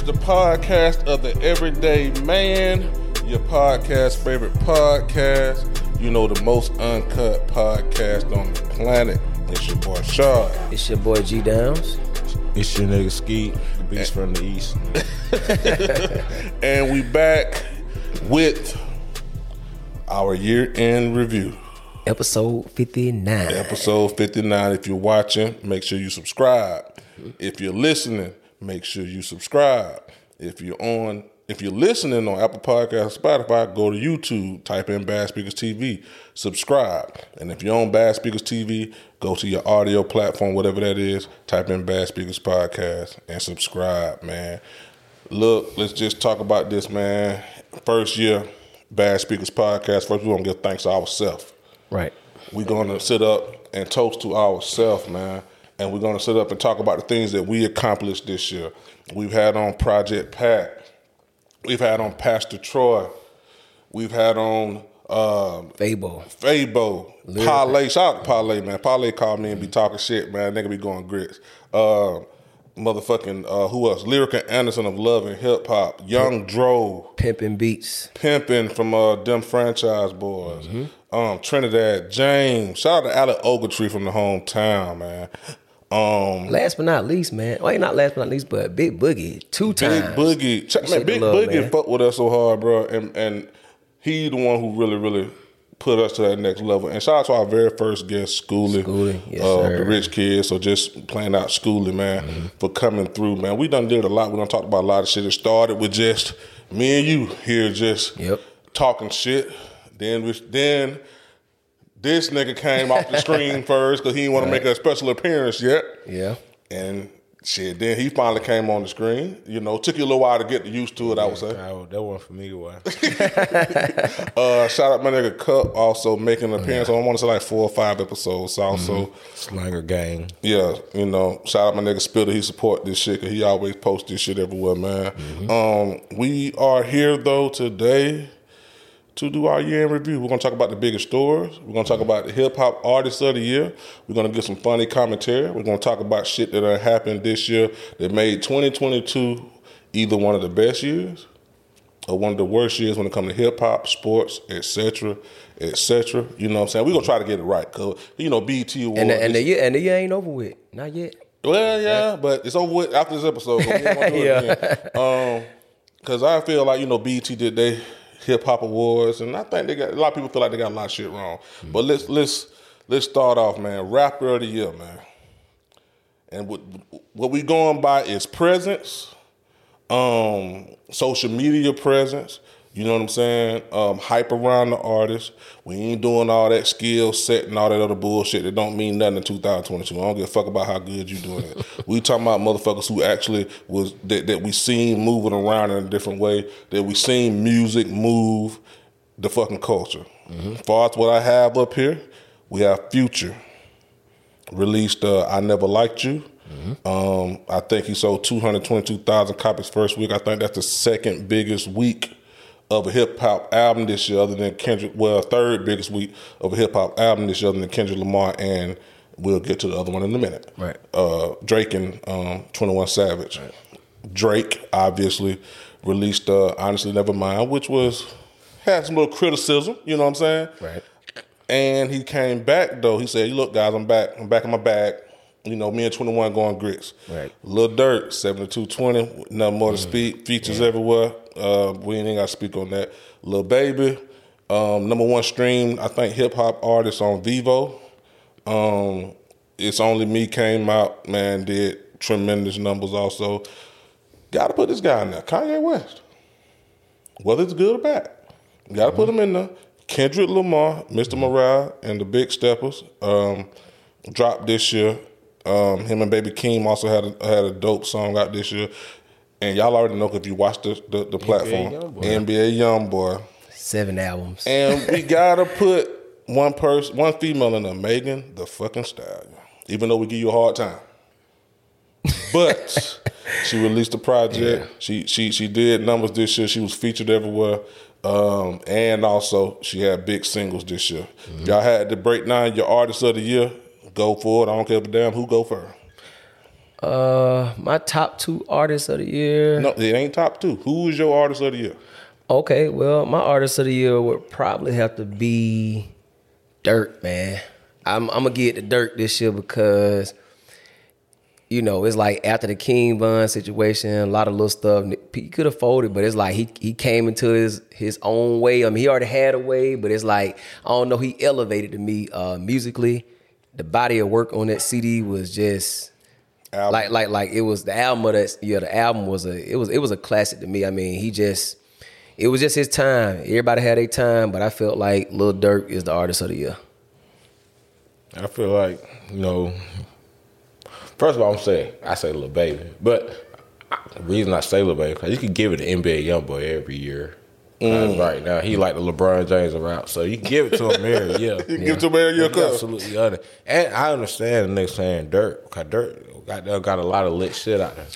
Speakers, the podcast of the everyday man, your podcast favorite podcast. You know, the most uncut podcast on the planet. It's your boy Shaw. It's your boy G Downs. It's your nigga Skeet, the beast from the east. And we back with our year end review. Episode 59. Episode 59. If you're watching, make sure you subscribe. If you're listening, make sure you subscribe. If you're on, if you're listening on Apple Podcasts, Spotify, go to YouTube, type in Bad Speakers TV, subscribe. And if you're on Bad Speakers TV, go to your audio platform, whatever that is, type in Bad Speakers Podcast and subscribe, man. Look, let's just talk about this, man. First year, Bad Speakers Podcast. First, we're gonna give thanks to ourselves Right. we're gonna sit up and toast to ourselves, man. And we're gonna sit up and talk about the things that we accomplished this year. We've had on Project Pat. We've had on Pastor Troy. We've had on um, Fable. Fabo, Parlay. Shout out to Parlay, man. Parlay called me and be talking shit, man. Nigga be going grits. Uh, motherfucking, uh, who else? Lyrica Anderson of Love and Hip Hop. Young Dro. Pimpin' Beats. Pimpin' from uh, them franchise boys. Um, Trinidad James. Shout out to Alec Ogletree from the hometown, man. Um, Last but not least, man. Well, not last but not least, but Big Boogie. Two times. Big. Boogie. Check, man, Big love, Boogie man. fuck with us so hard, bro. And and he the one who really, really put us to that next level. And shout out to our very first guest, Schoolie. Schoolie, yes, uh, sir. the rich kids. So just playing out Schoolie, man, Mm-hmm. for coming through, man. We done did a lot. We done talked about a lot of shit. It started with just me and you here just Yep. talking shit. Then we, then this nigga came off the screen first because he didn't want to make a special appearance yet. Yeah. And shit, then he finally came on the screen. You know, took you a little while to get used to it, I would say. Oh, that one for me, why? Uh, shout out my nigga Cup also making an appearance on I want to say like four or five episodes. Also, Slanger gang. yeah, you know, shout out my nigga Spitter. He support this shit because he always posts this shit everywhere, man. Um, we are here though today to do our year in review. We're gonna talk about the biggest stores. We're gonna talk about the hip hop artists of the year. We're gonna get some funny commentary. We're gonna talk about shit that happened this year that made 2022 either one of the best years or one of the worst years when it comes to hip hop, sports, etc., etc. You know what I'm saying? We're gonna try to get it right, cause you know BT Awards. And the, and the year and the year ain't over with. Not yet. well, yeah, but it's over with after this episode. 'cause we ain't do it again. Um, cause I feel like you know BT did they hip hop awards, and I think they got a lot of people feel like they got a lot of shit wrong. But let's let's let's start off, man. Rapper of the year, man. And what what we going by is presence, um, social media presence. You know what I'm saying? Um, hype around the artist. We ain't doing all that skill set and all that other bullshit that don't mean nothing in 2022. I don't give a fuck about how good you doing it. we talking about motherfuckers who actually was that, that we seen moving around in a different way. That we seen music move the fucking culture. As far as what I have up here, we have Future released uh, "I Never Liked You." Um, I think he sold two hundred twenty-two thousand copies first week. I think that's the second biggest week of a hip hop album this year, other than Kendrick. Well, third biggest week of a hip hop album this year, other than Kendrick Lamar, and we'll get to the other one in a minute. Right. Uh, Drake and um, Twenty One Savage. Drake obviously released uh, "Honestly Nevermind," which was had some little criticism. You know what I'm saying? Right. And he came back though. He said, "Look, guys, I'm back. I'm back in my bag. You know, me and 21 going grits. Right. Lil Durk, 7220, nothing more to speak. Features everywhere. Uh, we ain't got to speak on that. Little Baby, um, number one stream, I think hip hop artist on Vevo. Um, it's only me came out, man, did tremendous numbers also. Got to put this guy in there, Kanye West. Whether it's good or bad, got to put him in there. Kendrick Lamar, Mr. Morale, and the Big Steppers um, dropped this year. Um, him and Baby Keem also had a, had a dope song out this year. And y'all already know if you watch the, the, the platform, Youngboy. NBA Youngboy. Seven albums. And we gotta put one person, one female in there, Megan the fucking Stallion. Even though we give you a hard time, but she released a project. She she she did numbers this year. She was featured everywhere, um, and also she had big singles this year. Mm-hmm. Y'all had to break down your artist of the year. Go for it. I don't care if a damn who go first. Uh, my top two artists of the year. No, it ain't top two. Who is your artist of the year? Okay, well, my artist of the year would probably have to be Dirt, man. I'm I'm gonna get the Dirt this year because you know it's like after the King Von situation, a lot of little stuff he could have folded, but it's like he he came into his his own way. I mean, he already had a way, but it's like I don't know. He elevated to me uh, musically. The body of work on that CD was just Album. like like like it was the album of that yeah the album was a it was it was a classic to me. I mean he just it was just his time. Everybody had their time, but I felt like Lil Durk is the artist of the year. I feel like you know. First of all, I'm saying I say little baby, but the reason I say little baby because you could give it to NBA YoungBoy every year. Uh, right now, he like the LeBron James of rap, so you can give it to him every yeah. You give it to him every year, He's absolutely it. And I understand the nigga saying Dirt, cause Dirt got got a lot of lit shit out there.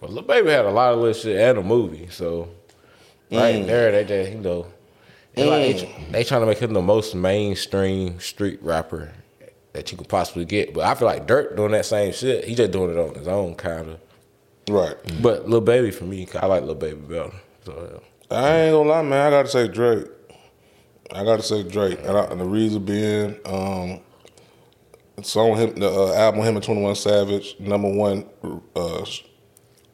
But Lil Baby had a lot of lit shit and a movie, so right there they just you know. And like, they, they trying to make him the most mainstream street rapper that you could possibly get. But I feel like Dirt doing that same shit. He just doing it on his own kind of. Right. But little Baby for me, I like little Baby better. So I ain't gonna lie, man. I gotta say Drake. I gotta say Drake, and, I, and the reason being, um, it's on him. The uh, album him and Twenty One Savage, number one, uh,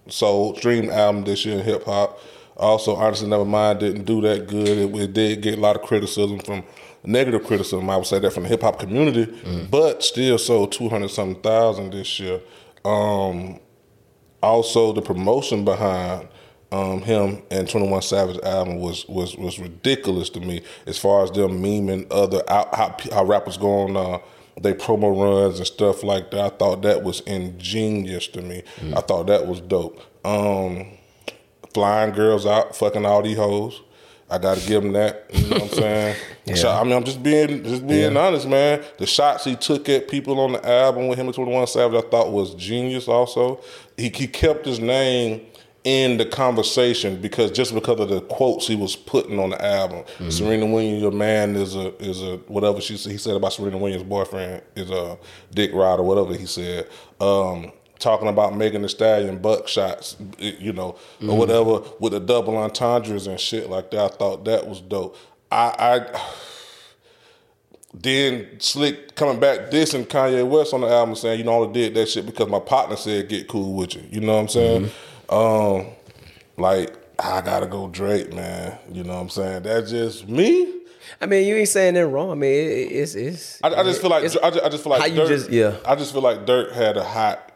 sold streamed album this year in hip hop. Also, honestly, Nevermind didn't do that good. It, it did get a lot of criticism from negative criticism. I would say that from the hip hop community, but still sold two hundred something thousand this year. Um, also the promotion behind um, him and Twenty One Savage album was was was ridiculous to me as far as them memeing other how, how, how rappers go on uh, they promo runs and stuff like that. I thought that was ingenious to me. I thought that was dope. Um, flying girls out, fucking all these hoes. I gotta give him that. You know what I'm saying? So, I mean, I'm just being just being honest, man. The shots he took at people on the album with him and 21 Savage, I thought was genius. Also, he he kept his name in the conversation because just because of the quotes he was putting on the album. Mm-hmm. Serena Williams, your man is a is a whatever she said, he said about Serena Williams' boyfriend is a dick rod or whatever he said. Um, talking about making the Stallion buck shots, you know, or mm-hmm. whatever with the double entendres and shit like that. I thought that was dope. I, I then Slick coming back dissing Kanye West on the album saying, you know, I only did that shit because my partner said get cool with you. You know what I'm saying? Mm-hmm. Um, like I gotta go Drake, man. You know what I'm saying? That's just me. I mean, you ain't saying that wrong. I mean, it, it's it's. I, I just feel like I just, I just feel like how you Durk, just- yeah. I just feel like Dirt had a hot.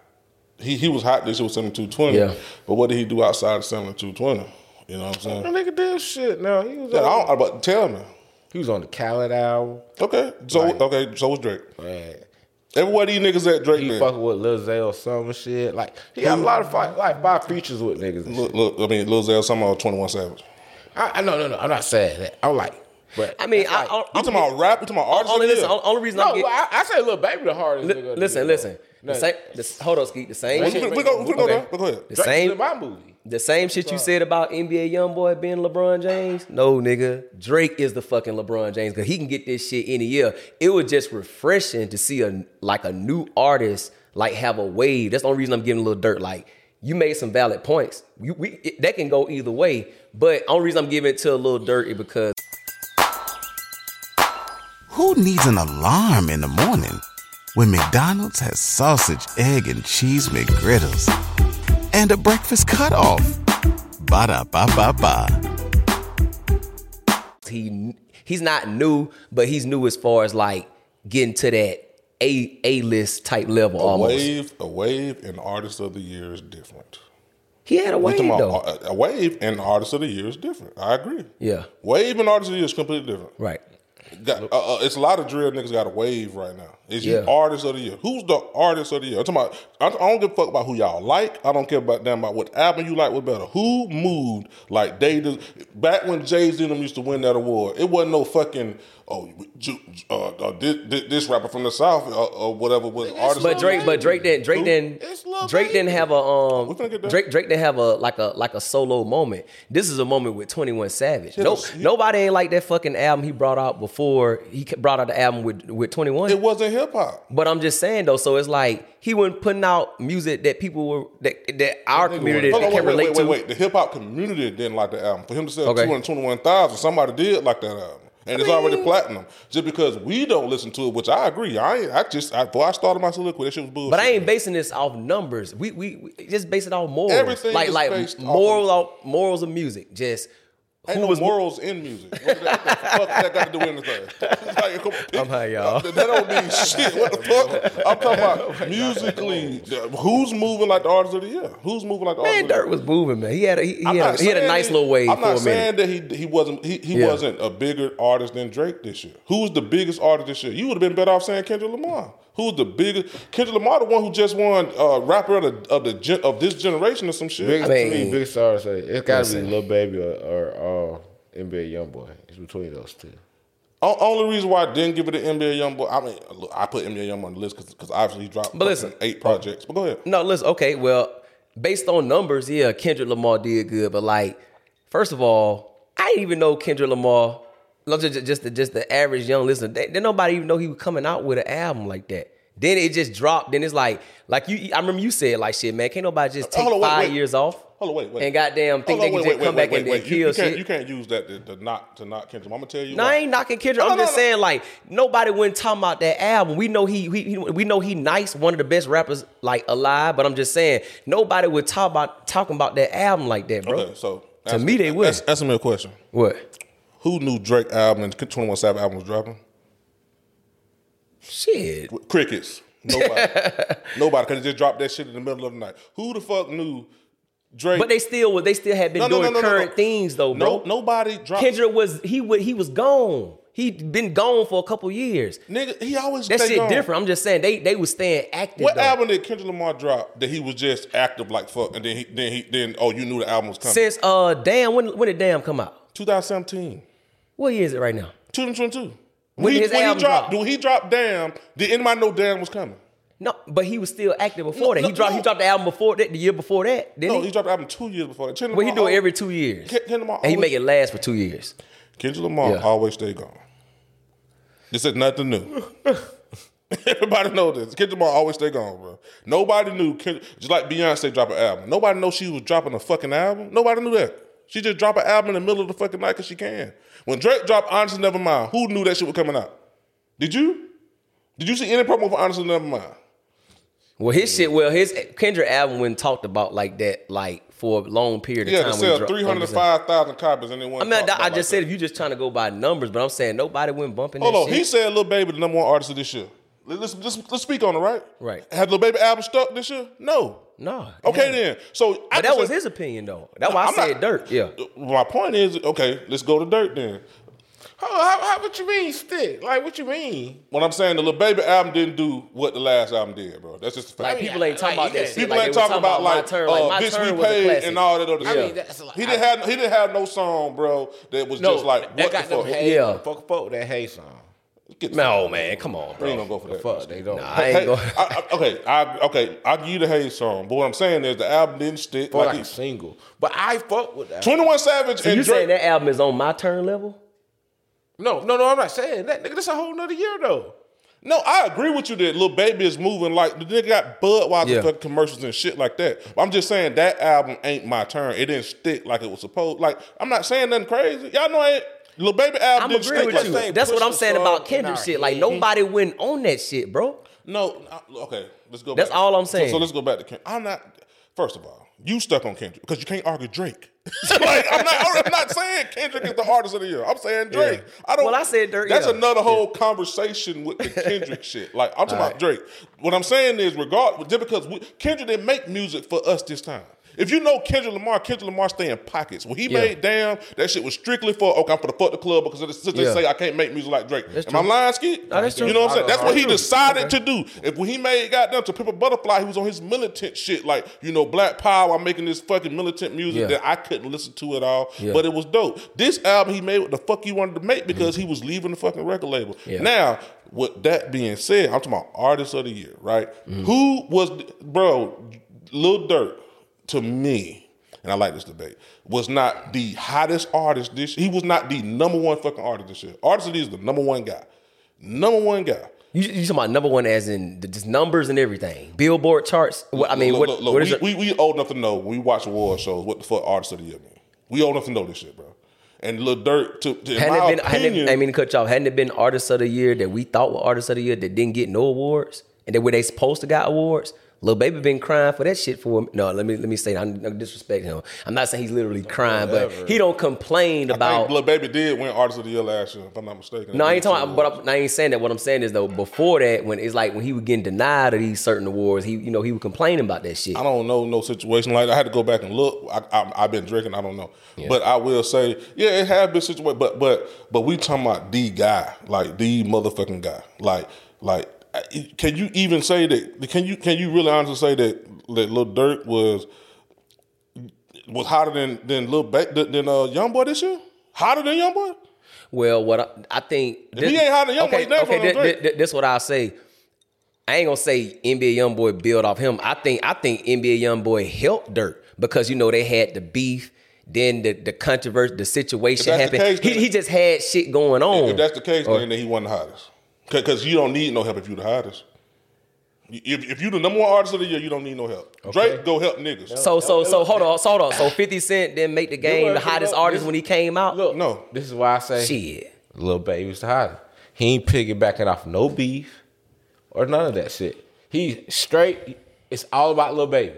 He he was hot this year with seventy two twenty. Yeah. But what did he do outside of seventy two twenty? You know what I'm saying? that nigga did shit. Now he was Yeah, I on, don't, but tell me. he was on the Khaled album. Okay, so Right. okay, so was Drake. Man. Everywhere these niggas at Drake. He then. fucking with Lil Zell some shit. Like he had a lot of fight, like five features with niggas. And. Look, look, I mean, Lil Zell, some of Twenty One Savage. I, I no no no. I'm not saying that. I'm like But I mean, I, like- I, You talking about rap? You talking about artists? only listen. year? Only reason no, I'm getting, I, I say Lil Baby the hardest. li- nigga listen, listen. The same, the, hold on, Skeet. The same We, shit. we, we go, we go Okay. there. Go ahead. The Drake same, in my movie. The same shit you said about NBA YoungBoy being LeBron James. No, nigga, Drake is the fucking LeBron James because he can get this shit any year. It was just refreshing to see a like a new artist like have a wave. That's the only reason I'm giving a little dirt. Like you made some valid points. You, we it, that can go either way. But only reason I'm giving it to a little dirt is because Who needs an alarm in the morning when McDonald's has sausage, egg, and cheese McGriddles and a breakfast cutoff? Ba da ba ba ba. he he's not new, but he's new as far as like getting to that a a list type level A almost. wave, a wave, and artist of the year is different. He had a wave talking though. a, a wave and artist of the year is different. I agree. Yeah. Wave and artist of the year is completely different. Right. Got, uh, uh, it's a lot of drill niggas got a wave right now. Is you Yeah. artist of the year? Who's the artist of the year? I'm talking about. I, I don't give a fuck about who y'all like. I don't care about damn about what album you like. What better? Who moved like they did back when Jay Z them used to win that award? It wasn't no fucking oh uh, uh, this, this rapper from the south or, or whatever was artist. But Drake, but Drake didn't. Drake Who? didn't. Drake didn't have a um. We finna get there. Drake Drake didn't have a like a like a solo moment. This is a moment with Twenty One Savage. Yeah, No, but- nobody ain't like that fucking album he brought out before. He brought out the album with with Twenty One. It wasn't hip hop. But I'm just saying though, so it's like he wasn't putting out music that people were that that our community on, can wait, wait, relate wait, to. wait, wait. The hip hop community didn't like the album. For him to sell Okay. two hundred twenty one thousand, somebody did like that album. And it's already platinum. Just because we don't listen to it, which I agree. I I just I, before I started my soliloquy, that shit was bullshit. But I ain't basing this off numbers. We we, we just base it off morals. Everything like is like based off morals off morals of music. Just Ain't who no was morals in music. What, the- fuck that got to do with anything? It's like, come- I'm high, y'all. That don't mean shit. What the fuck? I'm talking oh about musically. Who's moving like the artist of the year? Who's moving like the artist man, of the year? Dirt was moving, man. He had a he, he had, a, he had a nice that- little wave I'm for not a minute. saying that he he wasn't he, he Yeah. wasn't a bigger artist than Drake this year. Who was the biggest artist this year? You would have been better off saying Kendrick Lamar. Who's the biggest? Kendrick Lamar, the one who just won uh, rapper of the of the gen, of this generation or some shit. Biggest I to mean- me, biggest artist. It's got to be Listen. Lil Baby or, or uh, NBA YoungBoy. It's between those two. O- Only reason why I didn't give it an NBA YoungBoy, I mean, look, I put NBA YoungBoy on the list because obviously he dropped But listen. eight projects. But go ahead. No, listen. Okay, well, based on numbers, yeah, Kendrick Lamar did good. But like, first of all, I didn't even know Kendrick Lamar. Just just the, just the average young listener. They, then nobody even know he was coming out with an album like that. Then it just dropped. Then it's like, like you. I remember you said like, shit, man. Can't nobody just uh, take on, wait, five wait. years off? Hold on, wait, wait. And goddamn, think on, they can just come back and, wait. You, kill you can't, shit. you can't use that to, to knock to knock Kendrick. I'm gonna tell you. No, why. I ain't knocking Kendrick. No, I'm no, just no, saying, like, nobody went talking about that album. We know he, he, he- we know he nice, one of the best rappers like alive. But I'm just saying, nobody would talk about talking about that album like that, bro. Okay, so To me, they would. Ask, answer me a question. What? Who knew Drake album and 21 Savage album was dropping? Shit. Crickets. Nobody. Nobody. Because they just dropped that shit in the middle of the night. Who the fuck knew Drake? But they still would. They still had been No, doing no, no, current things though, bro. no, nobody dropped. Kendrick was he would he was gone. He'd been gone for a couple years. Nigga, he always That shit gone. different. I'm just saying they they was staying active. What though. album did Kendrick Lamar drop that he was just active like fuck, and then he then he then oh you knew the album was coming? Since uh damn when when did damn come out? 2017, What year is it right now? 2022. When he, his when he dropped, drop? when he dropped Damn, did anybody know Damn was coming? No, but he was still active before No, that. He no, dropped no. he dropped the album before that, the year before that, didn't No, he? he dropped the album two years before that. Kendrick well, he do it every two years, Ken- Kendrick Lamar and he make it last for two years. Kendrick Lamar Yeah. always stay gone. This is nothing new. Everybody know this. Kendrick Lamar always stay gone, bro. Nobody knew. Kendrick, just like Beyonce drop an album. Nobody know she was dropping a fucking album. Nobody knew that. She just drop an album in the middle of the fucking night because she can. When Drake dropped Honestly Nevermind, who knew that shit was coming out? Did you? Did you see any promo for Honestly Nevermind? Well, his shit, well, his Kendrick album wasn't talked about like that, like for a long period of Yeah, time. to when he sell three hundred five thousand copies and they I want. mean, I, I just said if you're just trying to go by numbers, but I'm saying nobody went bumping Hold that on, shit. he said Lil Baby the number one artist of this year. Let's, let's, let's speak on it, right? Right. Had Lil Baby album stuck this year? No. No. Okay yeah. then. So I that was say- his opinion though. That's why I I'm said not- dirt. Yeah. My point is, okay, let's go to dirt then. how, how, what you mean stick? Like what you mean? What I'm saying, the little baby album didn't do what the last album did, bro. That's just a fact. Like people ain't talking like, about that shit. People like ain't they talking about like my turn. Like uh, my bitch we paid and all that other I shit. mean, that's like- he didn't have he didn't have no song, bro, that was No, just like they what got the fuck. hay. Yeah. Fuck, fuck with that hay song. Get No man, come on, We bro. ain't gonna go for that. Fuck, they don't. Nah, I ain't Hey, going. I, I, okay, I okay, I'll give you the Hayes song, but what I'm saying is the album didn't stick. For Like like a single, but I fuck with that. 21 Savage So and you Drake. saying that album is on my turn level? No, no, no. I'm not saying that. Nigga, this a whole nother year though. No, I agree with you that Lil Baby is moving like the nigga got Budweiser Yeah. fucking commercials and shit like that. But I'm just saying that album ain't my turn. It didn't stick like it was supposed. Like I'm not saying nothing crazy. Y'all know I ain't. Lil Baby album I'm didn't agreeing with you. that. That's what I'm saying about Kendrick shit. Like nobody went on that shit, bro. No, okay, let's go. That's back. all I'm saying. So, let's go back to Kendrick. I'm not. First of all, you stuck on Kendrick because you can't argue Drake. like I'm not. I'm not saying Kendrick is the artist of the year. I'm saying Drake. Yeah. I don't. Well, I said Drake, That's yeah. another whole conversation with the Kendrick shit. Like I'm talking about Drake. What I'm saying is, regard just because we, Kendrick didn't make music for us this time. If you know Kendrick Lamar, Kendrick Lamar stay in pockets. When he Yeah. made Damn, that shit was strictly for okay, I'm for the fuck the club because since they Yeah. say I can't make music like Drake. Am true. I lying, Skeet? No, that's true. You know what I'm saying? That's what he True. decided to do. If when he made goddamn to Pimp a Butterfly, he was on his militant shit, like you know Black Power. I'm making this fucking militant music Yeah. that I couldn't listen to at all, Yeah. but it was dope. This album he made what the fuck he wanted to make because he was leaving the fucking record label. Yeah. Now, with that being said, I'm talking about artist of the year, right? Mm-hmm. Who was bro? Lil Durk to me, and I like this debate, was not the hottest artist this. year. He was not the number one fucking artist this year. Artist of the year is the number one guy, number one guy. You, you talking about number one as in the, just numbers and everything, Billboard charts. What, I mean, look, what, look, look, what is we, it? we, we old enough to know we watch award shows what the fuck artist of the year mean. We old enough to know this shit, bro. And Lil Durk, to, to in hadn't been? Hadn't opinion, it, I mean, to cut off. Hadn't it been artists of the year that we thought were artists of the year that didn't get no awards, and then were they supposed to got awards? Lil Baby been crying for that shit for no. Let me let me say. I'm not disrespect him. I'm not saying he's literally crying, but he don't complain I about. think Lil Baby did win artist of the year last year, if I'm not mistaken. No, I ain't talking. But. I'm, I ain't saying that. What I'm saying is though, before that, when it's like when he was getting denied of these certain awards, he you know he was complaining about that shit. I don't know no situation like that. I had to go back and look. I, I, I've been drinking. I don't know, but I will say, yeah, it has been situation. But but but we talking about the guy, like the motherfucking guy, like like. Can you even say that? Can you can you really honestly say that that Lil Durk was was hotter than than Lil ba- than, uh, Young Boy this year? Hotter than Young Boy? Well, what I, I think If he ain't hot than Young Boy, okay, never okay, gonna thi- Drake. thi- thi- this what I say. I ain't gonna say NBA Young Boy build off him. I think I think NBA YoungBoy helped Durk because you know they had the beef, then the the controversy, the situation that's the happened. case, he, he just had shit going on. If that's the case, Or- then he wasn't the hottest. Because you don't need no help if you the hottest. If, if you the number one artist of the year, you don't need no help. Drake go help niggas. so so so hold on, so hold on. So Fifty Cent didn't make the game the hottest artist this- when he came out. Look, No. This is why I say Shit. Lil Baby's the hottest. He ain't piggybacking off no beef or none of that shit. He straight. It's all about Lil Baby.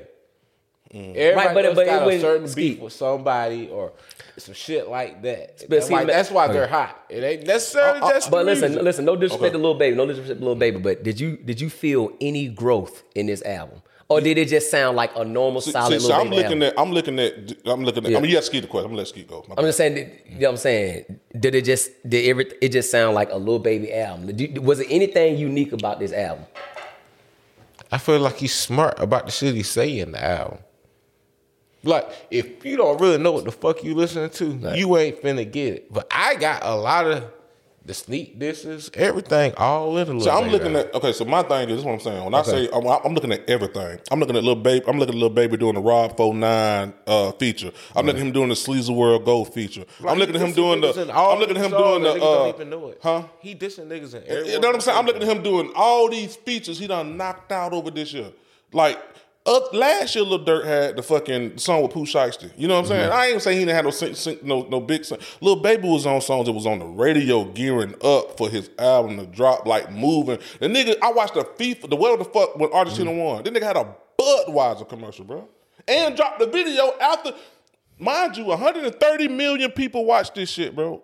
Mm. Everybody Right, but- else but it got a certain Ski. beef with somebody or some shit like that. But That's see, why, that's why okay. they're hot. It ain't necessarily Uh, uh, just. But the listen, music. listen. No disrespect Okay. to Lil Baby. No disrespect to Lil Baby. But did you did you feel any growth in this album, or did it just sound like a normal, See, solid see, Lil so I'm looking album? at, I'm looking at, I'm looking at. Yeah. I mean, you have to Skeet the question. I'm gonna let Skeet go. I'm just saying. that- You know what I'm saying? Did it just did every, it just sound like a little Baby album? Did you- was it anything unique about this album? I feel like he's smart about the shit he's saying in the album. Like, if you don't really know what the fuck you listening to, you ain't finna get it. But I got a lot of the sneak disses, everything, all in the So I'm looking at okay. So my thing is this is what I'm saying. When I say I'm, I'm looking at everything, I'm looking at little baby. I'm looking at little baby doing the Rob 49 uh, feature. I'm looking at him doing the Sleazy World Go feature. I'm looking at him doing the. I'm looking at him doing the. don't Uh, even know it. huh? He dissing niggas in You know what I'm saying? I'm looking at him doing all these features he done knocked out over this year. Like up last year, Lil Durk had the fucking song with Pooh Shiesty. You know what I'm saying? Mm-hmm. I ain't saying he didn't have no sing, sing, no no big song. Lil Baby was on songs that was on the radio gearing up for his album to drop, like moving. The nigga, I watched the FIFA, the what the fuck when Argentina mm-hmm. won. This nigga had a Budweiser commercial, bro, and dropped the video after. Mind you, 130 million people watched this shit, bro.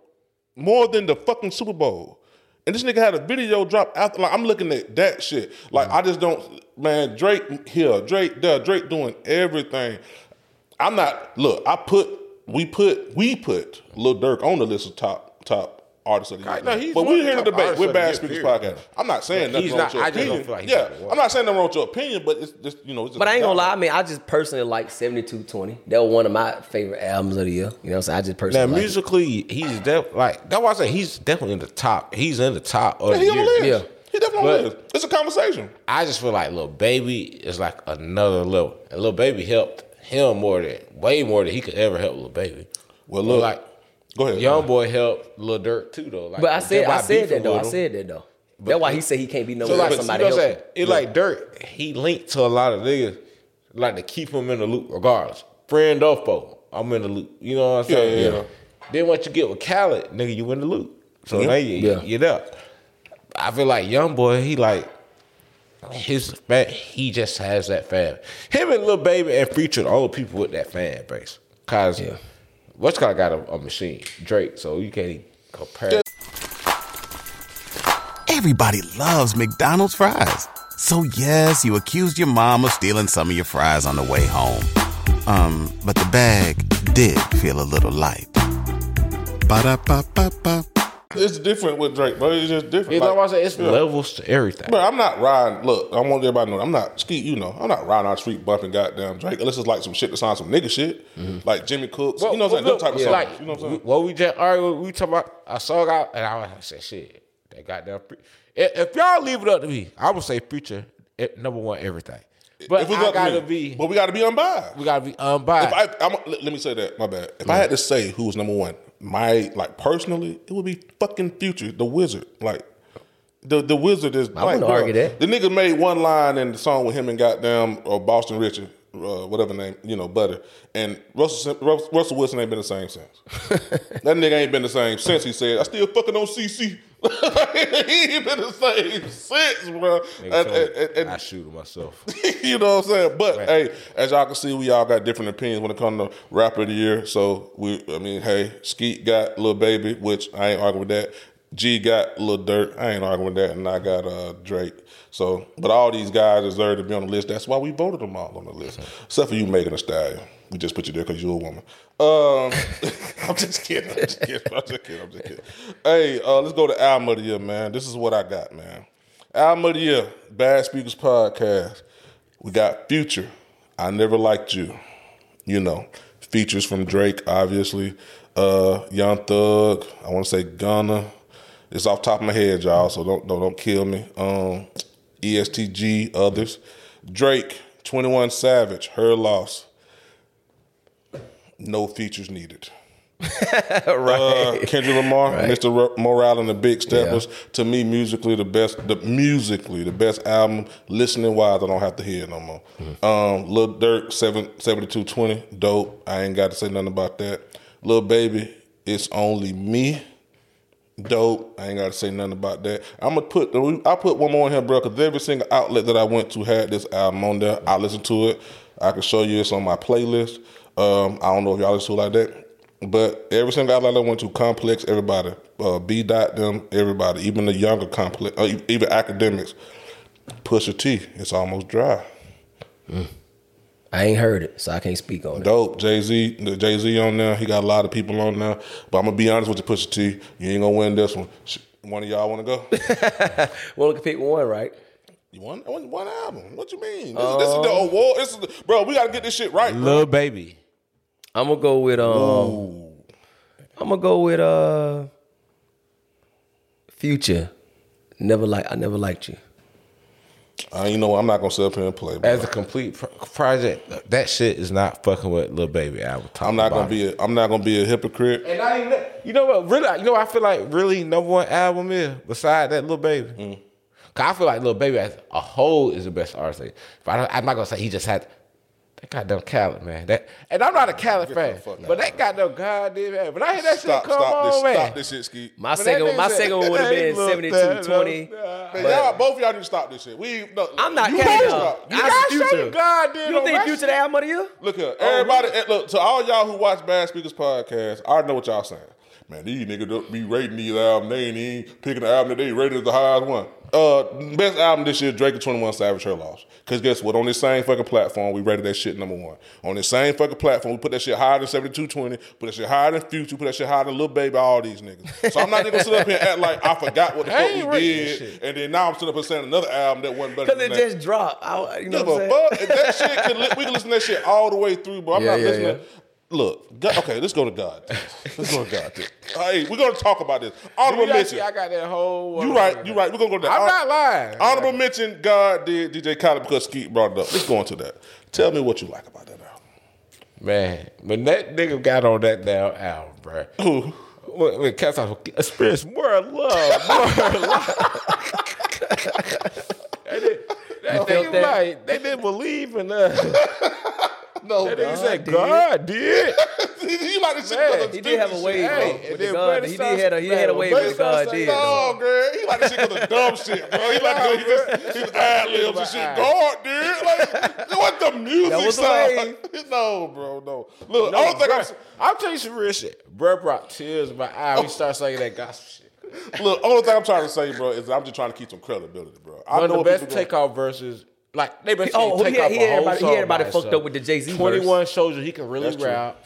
More than the fucking Super Bowl. And this nigga had a video drop after. Like I'm looking at that shit. Like mm-hmm. I just don't. Man, Drake here, Drake there, Drake doing everything. I'm not. Look, I put we put we put Lil Durk on the list of top top artist of the year. Right, no, he's but we're here the to debate. artists We're bad speakers period. podcast. I'm not saying nothing he's wrong not- with your I just don't opinion. feel like he's yeah. I'm not saying nothing wrong with your opinion, but it's just you know. It's just But I ain't gonna lie. I mean, I just personally like 7220. That was one of my favorite albums of the year. You know what I'm saying? I just Now personally like it. musically, he's def like that's why I say he's definitely in the top. He's in the top of Yeah, the he on the year. list. Yeah. He definitely on But- list. It's a conversation. I just feel like little Baby is like another level. And Lil Baby helped him more than way more than he could ever help little Baby. Well, look, like go ahead. Young Boy helped Lil Durk too though. Like, But I said, I said that though. I said that though. That's why he said he can't be no So more like, somebody you know else. saying? It like Durk, he linked to a lot of niggas, like to keep him in the loop regardless. Friend or foe, I'm in the loop. You know what I'm saying? Yeah, yeah, yeah. Then what you get with Khaled, nigga, you in the loop. So Yeah. now you, Yeah. you're there. I feel like young boy, he like his fan, he just has that fan. Him and Lil Baby and Future, all the people with that fan base. Cause Yeah. Of got a, a machine, Drake. So you can't even compare. Everybody loves McDonald's fries. So yes, you accused your mom of stealing some of your fries on the way home. Um, but the bag did feel a little light. Ba-da-ba-ba-ba. It's different with Drake, bro. It's just different. You know Like, what I'm saying? It's yeah. levels to everything. But I'm not riding. Look, I want everybody to know. I'm not Skeet. You know, I'm not riding on street bumping goddamn Drake unless it's like some shit that sounds some nigga shit, like Jimmy Cooks. you know what I'm saying? Type of. Like, you know what I'm saying? What we just argued, we talking about a song out, and I said, shit, that goddamn. Pre- if, if y'all leave it up to me, I would say Future eh, number one everything. But If it's I gotta be, but we got to be unbiased. we gotta be If unbiased. I, I'm, let me say that. My bad. If I had to say who was number one, my like personally, it would be fucking Future, the Wizard. Like the the Wizard is. I like, wouldn't argue that. The nigga made one line in the song with him and goddamn uh, Boston Richard, uh, whatever name, you know, Butter, and Russell Russell Russell Wilson ain't been the same since. that nigga ain't been the same since. He said, "I still fucking on CC." He ain't been the same since, bro. And- and- and- I shoot him myself. you know what I'm saying? But Right. hey, as y'all can see, we all got different opinions when it comes to rapper of the year. So we, I mean, hey, Skeet got Lil Baby, which I ain't arguing with that. G got Lil Durk, I ain't arguing with that, and I got uh, Drake. So, but all these guys deserve to be on the list. That's why we voted them all on the list, except for you, making a Stallion. We just put you there because you're a woman. Um, I'm just kidding. I'm just kidding. I'm just kidding. I'm just kidding. Hey, uh, let's go to album of the year, man. This is what I got, man. Album of the year, Bad Speakers Podcast. We got Future. I never liked you. You know, features from Drake, obviously. Uh, Young Thug. I want to say Gunna. It's off top of my head, y'all. So don't don't, don't kill me. Um, ESTG, others. Drake, Twenty One Savage, Her Loss. No features needed. Right. Uh, Kendrick Lamar, Mr. Ro- Morale and the Big Steppers. To me, musically the best. The musically the best album. Listening wise, I don't have to hear it no more. Um, Lil Durk, seven seventy two twenty, dope. I ain't got to say nothing about that. Lil Baby, it's only me. Dope. I ain't got to say nothing about that. I'm gonna put. I put one more in here, bro, because every single outlet that I went to had this album on there. I listened to it. I can show you it's on my playlist. Um, I don't know if y'all listen to it like that. But every single outlet I went to, Complex, everybody, uh, B. Dot them, everybody, even the younger complex, uh, even academics, Pusha T. It's almost dry. I ain't heard it, so I can't speak on it. Dope. Jay Z, the Jay Z on there. He got a lot of people on there. But I'm gonna be honest with you, Pusha T. You ain't gonna win this one. One of y'all want to go? Well, can pick one, right? You won one, one album. What you mean? This, is, this is the award. This is the, bro. We gotta get this shit right, bro. Lil Baby. I'm gonna go with um. I'm gonna go with uh. Future. Never like I never liked you. Uh, you know? I'm not gonna sit up here and play. Bro. As a complete pro- project, that shit is not fucking with Lil Baby album. top I'm not to gonna bottom. be. A, I'm not gonna be a hypocrite. And I ain't, you know what? Really, you know I feel like really number one album is beside that Lil Baby. Mm. Cause I feel like Lil Baby as a whole is the best artist. But I don't, I'm not gonna say he just had that goddamn Khaled man. That and I'm not a Khaled fan, fuck but that goddamn goddamn man. But I hear that Stop. shit come Stop on, this. man. Stop this shit, Ski. My But second, my second one would have been Hey, look, 72 that- 20. Man, y'all, both of y'all need to stop this shit. We. No, I'm not you counting gotta y'all. stop. You I gotta- Future. show you God did You don't think Future shit. the album of the year? Look here, everybody. eh, Look to all y'all who watch Bad Speakers podcast. I know what y'all saying. Man, these niggas don't be rating these albums. They ain't even picking the album that they rated as the highest one. Uh, best album this year, Drake and 21 Savage Her Loss. Cause guess what? On this same fucking platform, we rated that shit number one. On this same fucking platform, we put that shit higher than 7220, put that shit higher than Future, put that shit higher than Lil Baby, all these niggas. So I'm not even gonna sit up here and act like I forgot what the fuck we did, and then now I'm sitting up here saying another album that wasn't better Because it just dropped. I, you know Give what I'm saying? fuck. That shit li- we can listen to that shit all the way through, bro. I'm Yeah, not yeah, listening. yeah. Look, God, okay, let's go to God. Let's go to God. Hey, we're gonna talk about this. Honorable You mention. see, I got that whole. Uh, you right, you right. We're gonna go to that. I'm not lying. Honorable mention, God did DJ Khaled because Skeet brought it up. Let's go into that. Tell me what you like about that album. Man, when that nigga got on that damn album, bro. Who? When, when Cats House experience more love, more love. they did, that felt nigga that? like they didn't believe in us. No, That nigga God said did. God did. you like this shit Man, because of He did have a stupid wave Hey, with the God. He did had a he had a man, wave with God starts did. though. No, Greg. He like this shit because of dumb shit, bro. He like Nah, he just his ad libs and shit. God, dude. Like, what the music That was a sound No, bro, no. Look, No, I don't think I'm. bruh, I'll tell you some real shit. Bruh brought tears in my eye. We start singing that gospel shit. Look, only thing I'm trying to say, bro, is I'm just trying to keep some credibility, bro. I One know of the best people takeoff verses. Like they been Oh, take he had- off he a had whole everybody- he song had everybody by fucked itself. up with the Jay-Z verse. Twenty one shows you he can really That's true. rap.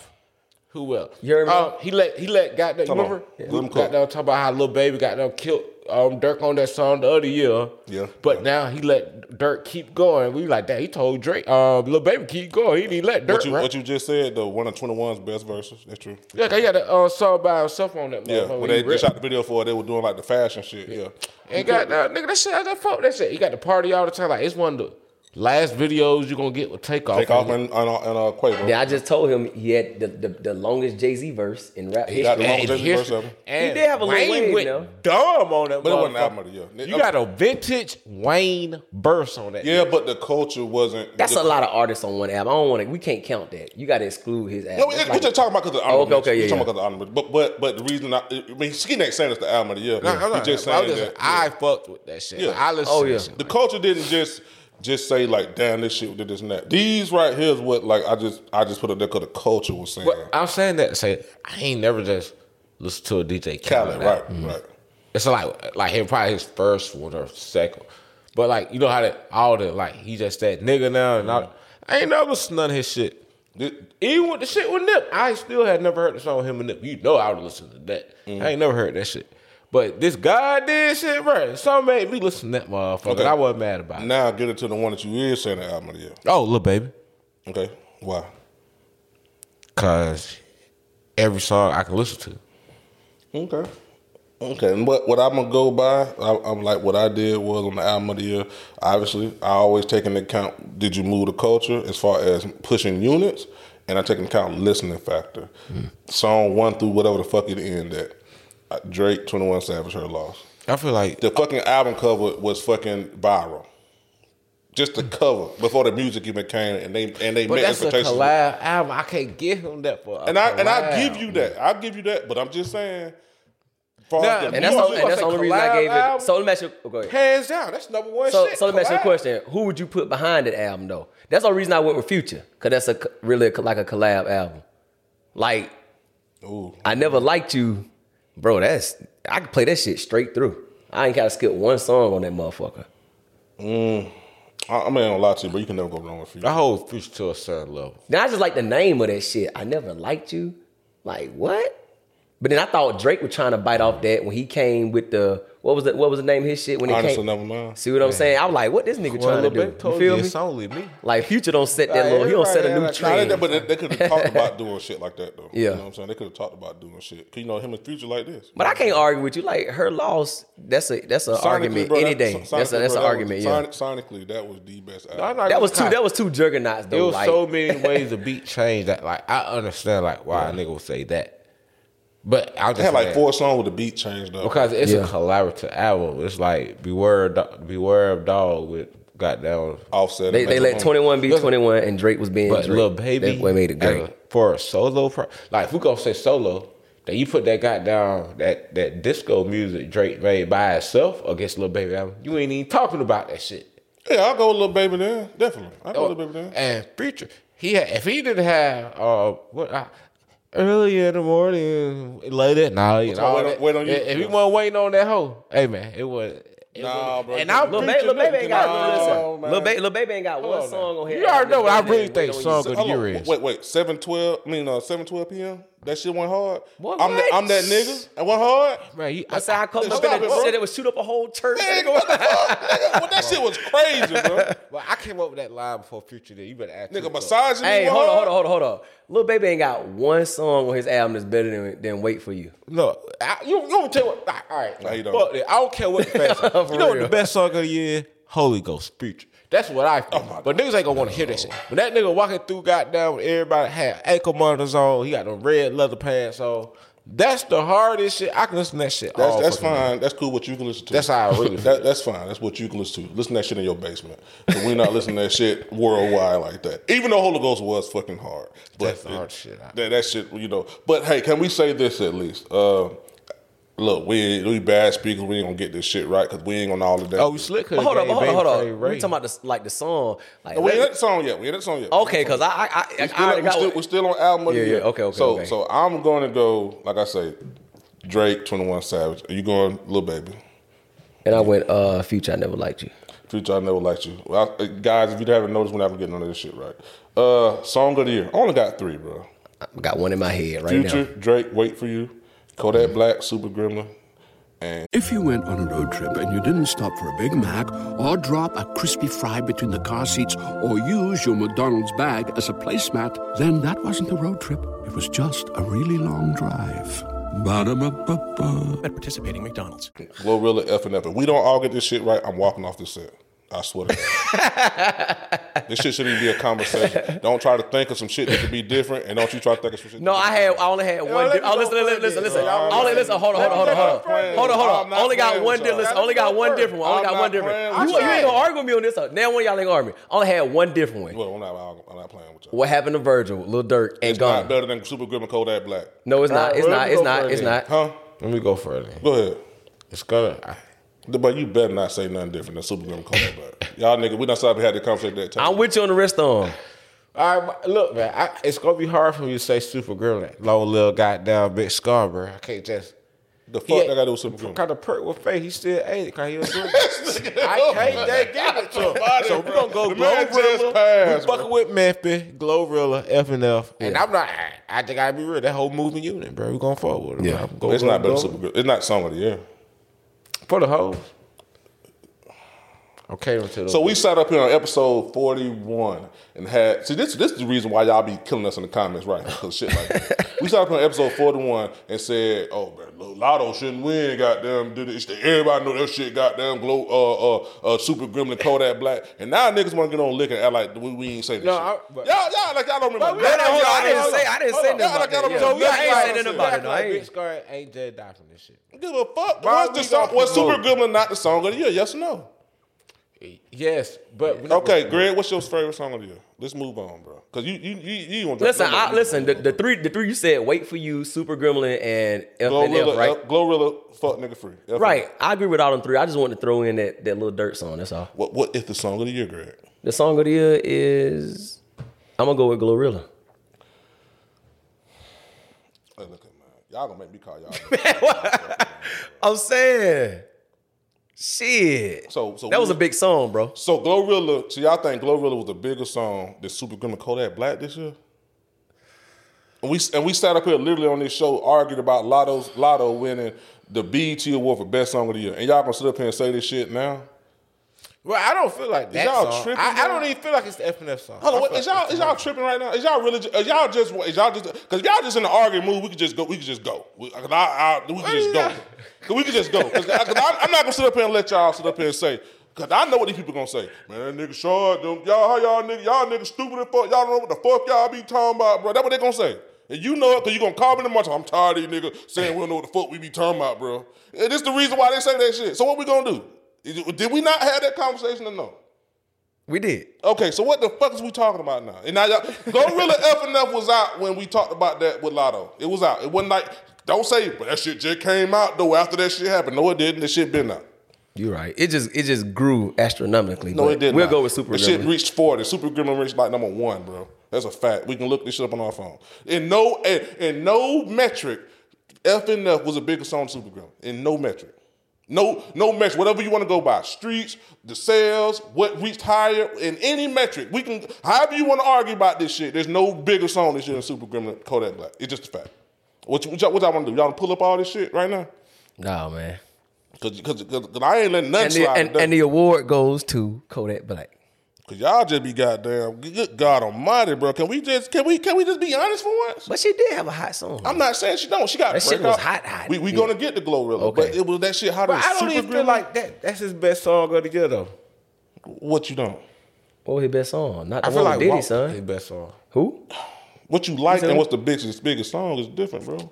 Who else? You heard me? Um, he let he let got that. You Come on. remember? Yeah. He Let him got cook. down talk about how little baby got down killed um, Durk on that song the other year. Yeah. But now he let Durk keep going. We like that. He told Drake, um, little baby keep going. He didn't let Durk. What you, rap. what you just said, though, one of 21's best verses. That's true. Yeah, he had a uh, song by himself on that. Yeah, when He they, they shot the video for it, they were doing like the fashion shit. Yeah. And got that nigga that shit. That fuck that shit. He got the party all the time. Like it's one of the last videos you're gonna get with takeoff. Take off and, and, uh, and uh, Quavo. Then I just told him he had the, the, the longest Jay Z verse in rap He got history. the And, longest here's- verse ever. and did have a little Wayne wave, went though. dumb on that. But it wasn't motherfucker. album of the year. You got a vintage Wayne verse on that. Yeah, but the culture wasn't. That's the, a lot of artists on one album. I don't want to. We can't count that. You got to exclude his album. No, we, That's we're like- just talking about because of the Oh, okay, okay, yeah, We're talking about 'cause of the honorable But, but, but the reason I, I mean, Skin ain't saying it's the album of the year. Nah, I'm not- just I saying was just- that. I yeah. fucked with that shit. Yeah. I listen Oh, yeah. that shit. the culture didn't just just say like, damn, this shit did this and that. These right here is what like I just I just put up there because the culture was saying. But I'm saying that to say I ain't never just listened to a DJ Khaled. Khaled, right, album. right. Mm. It's like like him probably his first one or second. But like you know how that all the like he just that nigga now and all, I ain't never listened to none of his shit. Even with the shit with Nip, I still had never heard the song with him and Nip. You know I would listen to that. Mm-hmm. I ain't never heard that shit. But this God did shit, right? Some made me listen to that motherfucker. Okay. I wasn't mad about it. Now get into the one that you is saying the album of the year. Oh, little baby. Okay, why? Cause every song I can listen to. Okay. Okay, and what what I'm gonna go by, I, I'm like what I did was on the album of the year. Obviously, I always take into account did you move the culture as far as pushing units, and I take into account listening factor. Hmm. Song one through whatever the fuck it end at. Drake, Twenty One Savage, Her Loss. I feel like The fucking album cover was fucking viral. Just the cover before the music even came, and they and they But met that's a expectations. collab album. I can't give him that for. a and I and I collab. give you that. I give you that, but I'm just saying. far Nah, as And that's, all, and that's the only reason I collab gave it. album? So let me ask you. oh, go ahead. hands down. That's number one. So, shit. so let me ask you a question. Who would you put behind that album though? That's the only reason I went with Future, cause that's a really a, like a collab album. Like Ooh. I never liked you, bro. That's I could play that shit straight through. I ain't gotta skip one song on that motherfucker. Mm, I, I mean, I don't lie to you, but you can never go wrong with you. I hold Future to a certain level. Then I just like the name of that shit. I never liked you. Like what? But then I thought Drake was trying to bite off that when he came with the what was the what was the name of his shit when he Honestly, came. never mind. See what I'm saying? I'm like, what this nigga Well, trying to Lil do? Baby You feel you me? it's only me. Like Future don't set that Right, little. He don't set a new trend. they, but they, they could have talked about doing shit like that though. Yeah. you know what I'm saying. They could have talked about doing shit. 'Cause you know him and Future like this. But I can't argue with you. Like her loss, that's a that's an argument bro, any day. sonically, That's a, that's bro, an that argument. was- Yeah, sonically, that was the best album. I'm that was gonna two. That was two juggernauts It though. was Like so many ways the beat changed that like I understand like why a nigga would say that. But I'll They just had like say- four songs with the beat changed up. because it's Yeah. a collaborative album. It's like Beware of Dog- Beware of Dog with goddamn Offset. they, they let twenty one be twenty one, and Drake was being But Drake. little baby, That's what made it great. for a solo, pro, like if we gonna say solo, then you put that goddamn that that disco music Drake made by itself against Lil Baby album. You ain't even talking about that shit. Yeah, I'll go with little baby there. Definitely, I'll go Oh, with little baby there. And Future, he had, if he didn't have uh what I, early in the morning, late at night. and all that. wait on you? If he wasn't waiting on that hoe, hey man, it was. It Nah, was- bro. And I'm Lil, ba- Baby ain't got No, listen. Lil, ba- Lil Baby ain't got one on song on here. You already know what I really think song of the year is. Wait, wait, seven twelve. I mean, uh, seven twelve p.m. That shit went hard. Boy, I'm, the. I'm that nigga. It went hard. Right. you, I said I come Stop up in it, said it would shoot up a whole church. Nigga, what the fuck? Nigga, well, that shit was crazy, bro. well, I came up with that line before Future did. You better ask. Nigga, Tupac. massaging Hey, hold on, hold on, hold on, hold on. Lil Baby ain't got one song on his album that's better than, than Wait For You. No, I, you, you want me to tell what? All right, Nah, you don't. fuck that. I don't care what the best. For you know what the best song of the year? Holy Ghost preacher. That's what I feel. but niggas ain't gonna want to hear that shit. When that nigga walking through, goddamn, everybody had ankle monitors on. He got the red leather pants on. That's the hardest shit. I can listen to that shit. That's that's fine. That's cool. What you can listen to. That's how I really feel. that, That's fine. That's what you can listen to. Listen to that shit in your basement. But we not listening to that shit worldwide like that. Even though Holy Ghost was fucking hard. But That's the hard shit out. That, that shit, you know. But hey, can we say this at least? Uh, look, we we bad speakers. We ain't gonna get this shit right because we ain't gonna all of that. Oh, we slick. But hold on, hold on, hold on. We talking about the, like the song. Like, we ain't let- at the song yet. We ain't at the song yet. okay, because I, I, I, We I still, already we got still, we're still on album of the Yeah, yeah, year. okay, okay, So, okay. so I'm going to go, like I say, Drake, 21 Savage. Are you going, Lil Baby? and I went, uh, Future, I never liked you. Future, I never liked you. Well, I- uh, guys, if you haven't noticed, we're not getting none of this shit right. Uh, song of the year. I only got three, bro. I got one in my head right Future, now. Drake, Wait for You, Kodak Black, Super Gremlin, and If you went on a road trip and you didn't stop for a Big Mac or drop a crispy fry between the car seats or use your McDonald's bag as a placemat, then that wasn't a road trip. It was just a really long drive. Ba-da-ba-ba-ba. at participating McDonald's. Glorilla F and F. If we don't all get this shit right, I'm walking off this set. I swear to God. this shit shouldn't even be a conversation. Don't try to think of some shit that could be different, and don't you try to think of some shit. No, that I had, I only had one. let Di- oh, listen, listen, listen, listen. I'm Only listen. Hold on, hold on, hold on, hold on, hold on, hold on. Only got one with difference. Listen, only got one different one. Only I'm got one different. playing You, you ain't gonna argue with me on this. uh, Now one y'all ain't argue. I only had one different one. Well, I'm not, I'm not playing with y'all. What happened to Virgil, Lil Durk, and It's not Gone? better than Super Grip and Kodak Black. No, it's not. It's not. It's not. It's not. Huh? Let me go further. Go ahead. It's gonna. I- But you better not say nothing different than Super Grip and Kodak Black. Y'all nigga, we done started had the conversation that time. I'm with you on the rest of them. All right, look, man, I, it's gonna be hard for me to say super gremlin, low little goddamn Big Scarr, bro. I can't just. the fuck Yeah. I gotta do with Super Grip? Kind of perk with faith. He still ate it. Cause he was doing I can't just give it to him. So we're gonna go The man just Glorilla. passed, We fucking with Memphis, Glorilla, F and F. And I'm not. I, I think I gotta be real. That whole movement unit, bro. We gonna forward. Bro. Yeah. Go, It's go, not better go. Super Grip. It's not song of the year. For the hoes. Okay, until So we sat up here on episode 41 and had see this this is the reason why y'all be killing us in the comments right because shit like that. we sat up here on episode 41 and said, oh man, Latto shouldn't win, goddamn did it. Everybody know that shit goddamn glow uh uh uh super gremlin Kodak Black. And now niggas wanna get on liquor and act like we, we ain't say this No, shit. I- but- y'all y'all like y'all don't remember. Hold on, I didn't say. I didn't say nothing about y'all that. Yeah. So I we ain't saying nothing about it. no, I Big Scarr ain't from this shit. Give a fuck. Why Was the song was Super? Gremlin not the song of the year? Yes or no? Yes, but we're Okay, gonna- Greg, what's your favorite song of the year? Let's move on, bro. Cause you you you you want Listen, I, listen. The, the three, the three you said, wait for you, Super Gremlin, and F and F, Glorilla, right? Glorilla, fuck nigga free. F- Right. I agree with all them three. I just wanted to throw in that that little dirt song. That's all. What what is the song of the year, Greg? The song of the year is. I'm gonna go with Glorilla. Hey, look at man, y'all gonna make me call y'all. I'm saying, shit. So- so that was a big song, bro. so Glorilla, so y'all think Glorilla was the bigger song than Super Gremlin Kodak Black this year? And we and we sat up here literally on this show arguing about Latto's Latto winning the BET Award for Best Song of the Year, and y'all gonna sit up here and say this shit now? Well, I don't feel like that y'all song. tripping, I, I don't even feel like it's the F and F song. Hold on, what, is y'all is y'all tripping right now? Is y'all really? Is y'all just? Is y'all just? Because y'all just in the arguing mood, we could just go. We could just go. We, I, I, we could just go. Cause we could just go. Cause, I, cause I, I'm not gonna sit up here and let y'all sit up here and say. Cause I know what these people gonna say. Man, that nigga short. Them, y'all, how y'all nigga, y'all niggas stupid as fuck. Y'all don't know what the fuck y'all be talking about, bro. That's what they gonna say. And you know it, cause you gonna call me the much. I'm tired of these niggas saying we don't know what the fuck we be talking about, bro. And this is the reason why they say that shit. So what we gonna do? Did we not have that conversation or no? We did. Okay, so what the fuck is we talking about now? And now y'all, Gorilla F F was out when we talked about that with Latto. It was out. It wasn't like don't say, but that shit just came out though after that shit happened. No, it didn't. That shit been out. You're right. It just it just grew astronomically. No, it didn't. We'll go with Super The shit reached forty. Super Gremlin reached like number one, bro. That's a fact. We can look this shit up on our phone. In no in, in no metric, FNF was a bigger song than Super Gremlin. In no metric. No, no metric. Whatever you want to go by. Streets, the sales, what reached higher, in any metric. We can however you want to argue about this shit. There's no bigger song this year than Super Gremlin Kodak Black. It's just a fact. What, what y'all, what y'all want to do? Y'all want to pull up all this shit right now? No, man. Cause, cause, cause, 'cause I ain't letting nothing And the, slide. and, and the award goes to Kodak Black. Cause y'all just be goddamn good God Almighty, bro. Can we just can we can we just be honest for once? But she did have a hot song. I'm not saying she don't. She got That shit was hot, hot. We we Yeah. gonna get the Glorilla, Okay. but it was that shit hot. But I don't even feel like that. That's his best song of the year though. what you don't. What was his best song? Not the I feel one like with Diddy, son. his best song. Who? What you like and what's the biggest biggest song is different, bro.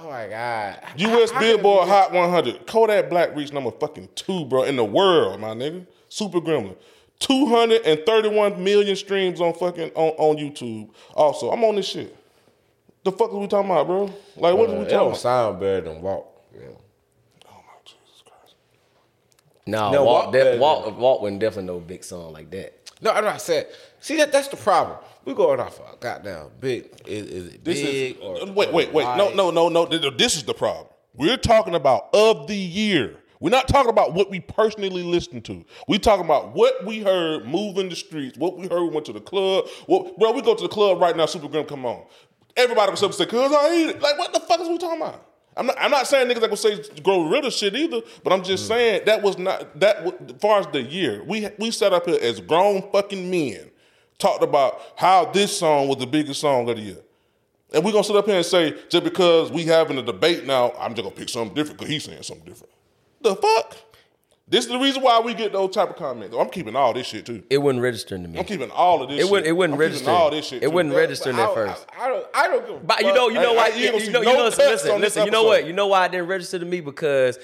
Oh my god. U.S. How Billboard Hot 100. Kodak Black reached number fucking two, bro, in the world, my nigga. Super Gremlin. 231 million streams on fucking on, on YouTube. Also, I'm on this shit. The fuck are we talking about, bro? Like, what be? are we Uh, talking don't about? sound better than Walk. Yeah. Oh my Jesus Christ. No, No, Walt, Walt de- better Walt, Walt wasn't definitely no big song like that. No, I'm not saying. See that that's the problem. We going off a goddamn big. Is, is it This big is or wait, wait, wait. No, wide? no, no, no. Th- This is the problem. We're talking about of the year. We're not talking about what we personally listened to. We talking about what we heard moving the streets, what we heard we went to the club. What, bro, we go to the club right now. Super Grim, come on. Everybody was up and say, "Cause I eat it." Like, what the fuck is we talking about? I'm not. I'm not saying niggas that gonna say grow rid of shit either. But I'm just mm. saying that was not that. As far as the year, we we sat up here as grown fucking men, talked about how this song was the biggest song of the year. And we're gonna sit up here and say, just because we having a debate now, I'm just gonna pick something different because he's saying something different. The fuck? This is the reason why we get those type of comments. I'm keeping all this shit too. It wasn't registering to me. I'm keeping all of this It shit. wouldn't- it wouldn't I'm register. all this shit It too. wouldn't But- register at first. I, I don't. I don't give. a But you know, you know why? You You, ain't gonna you see know, no you know, listen, listen. You know what? You know why it didn't register to me because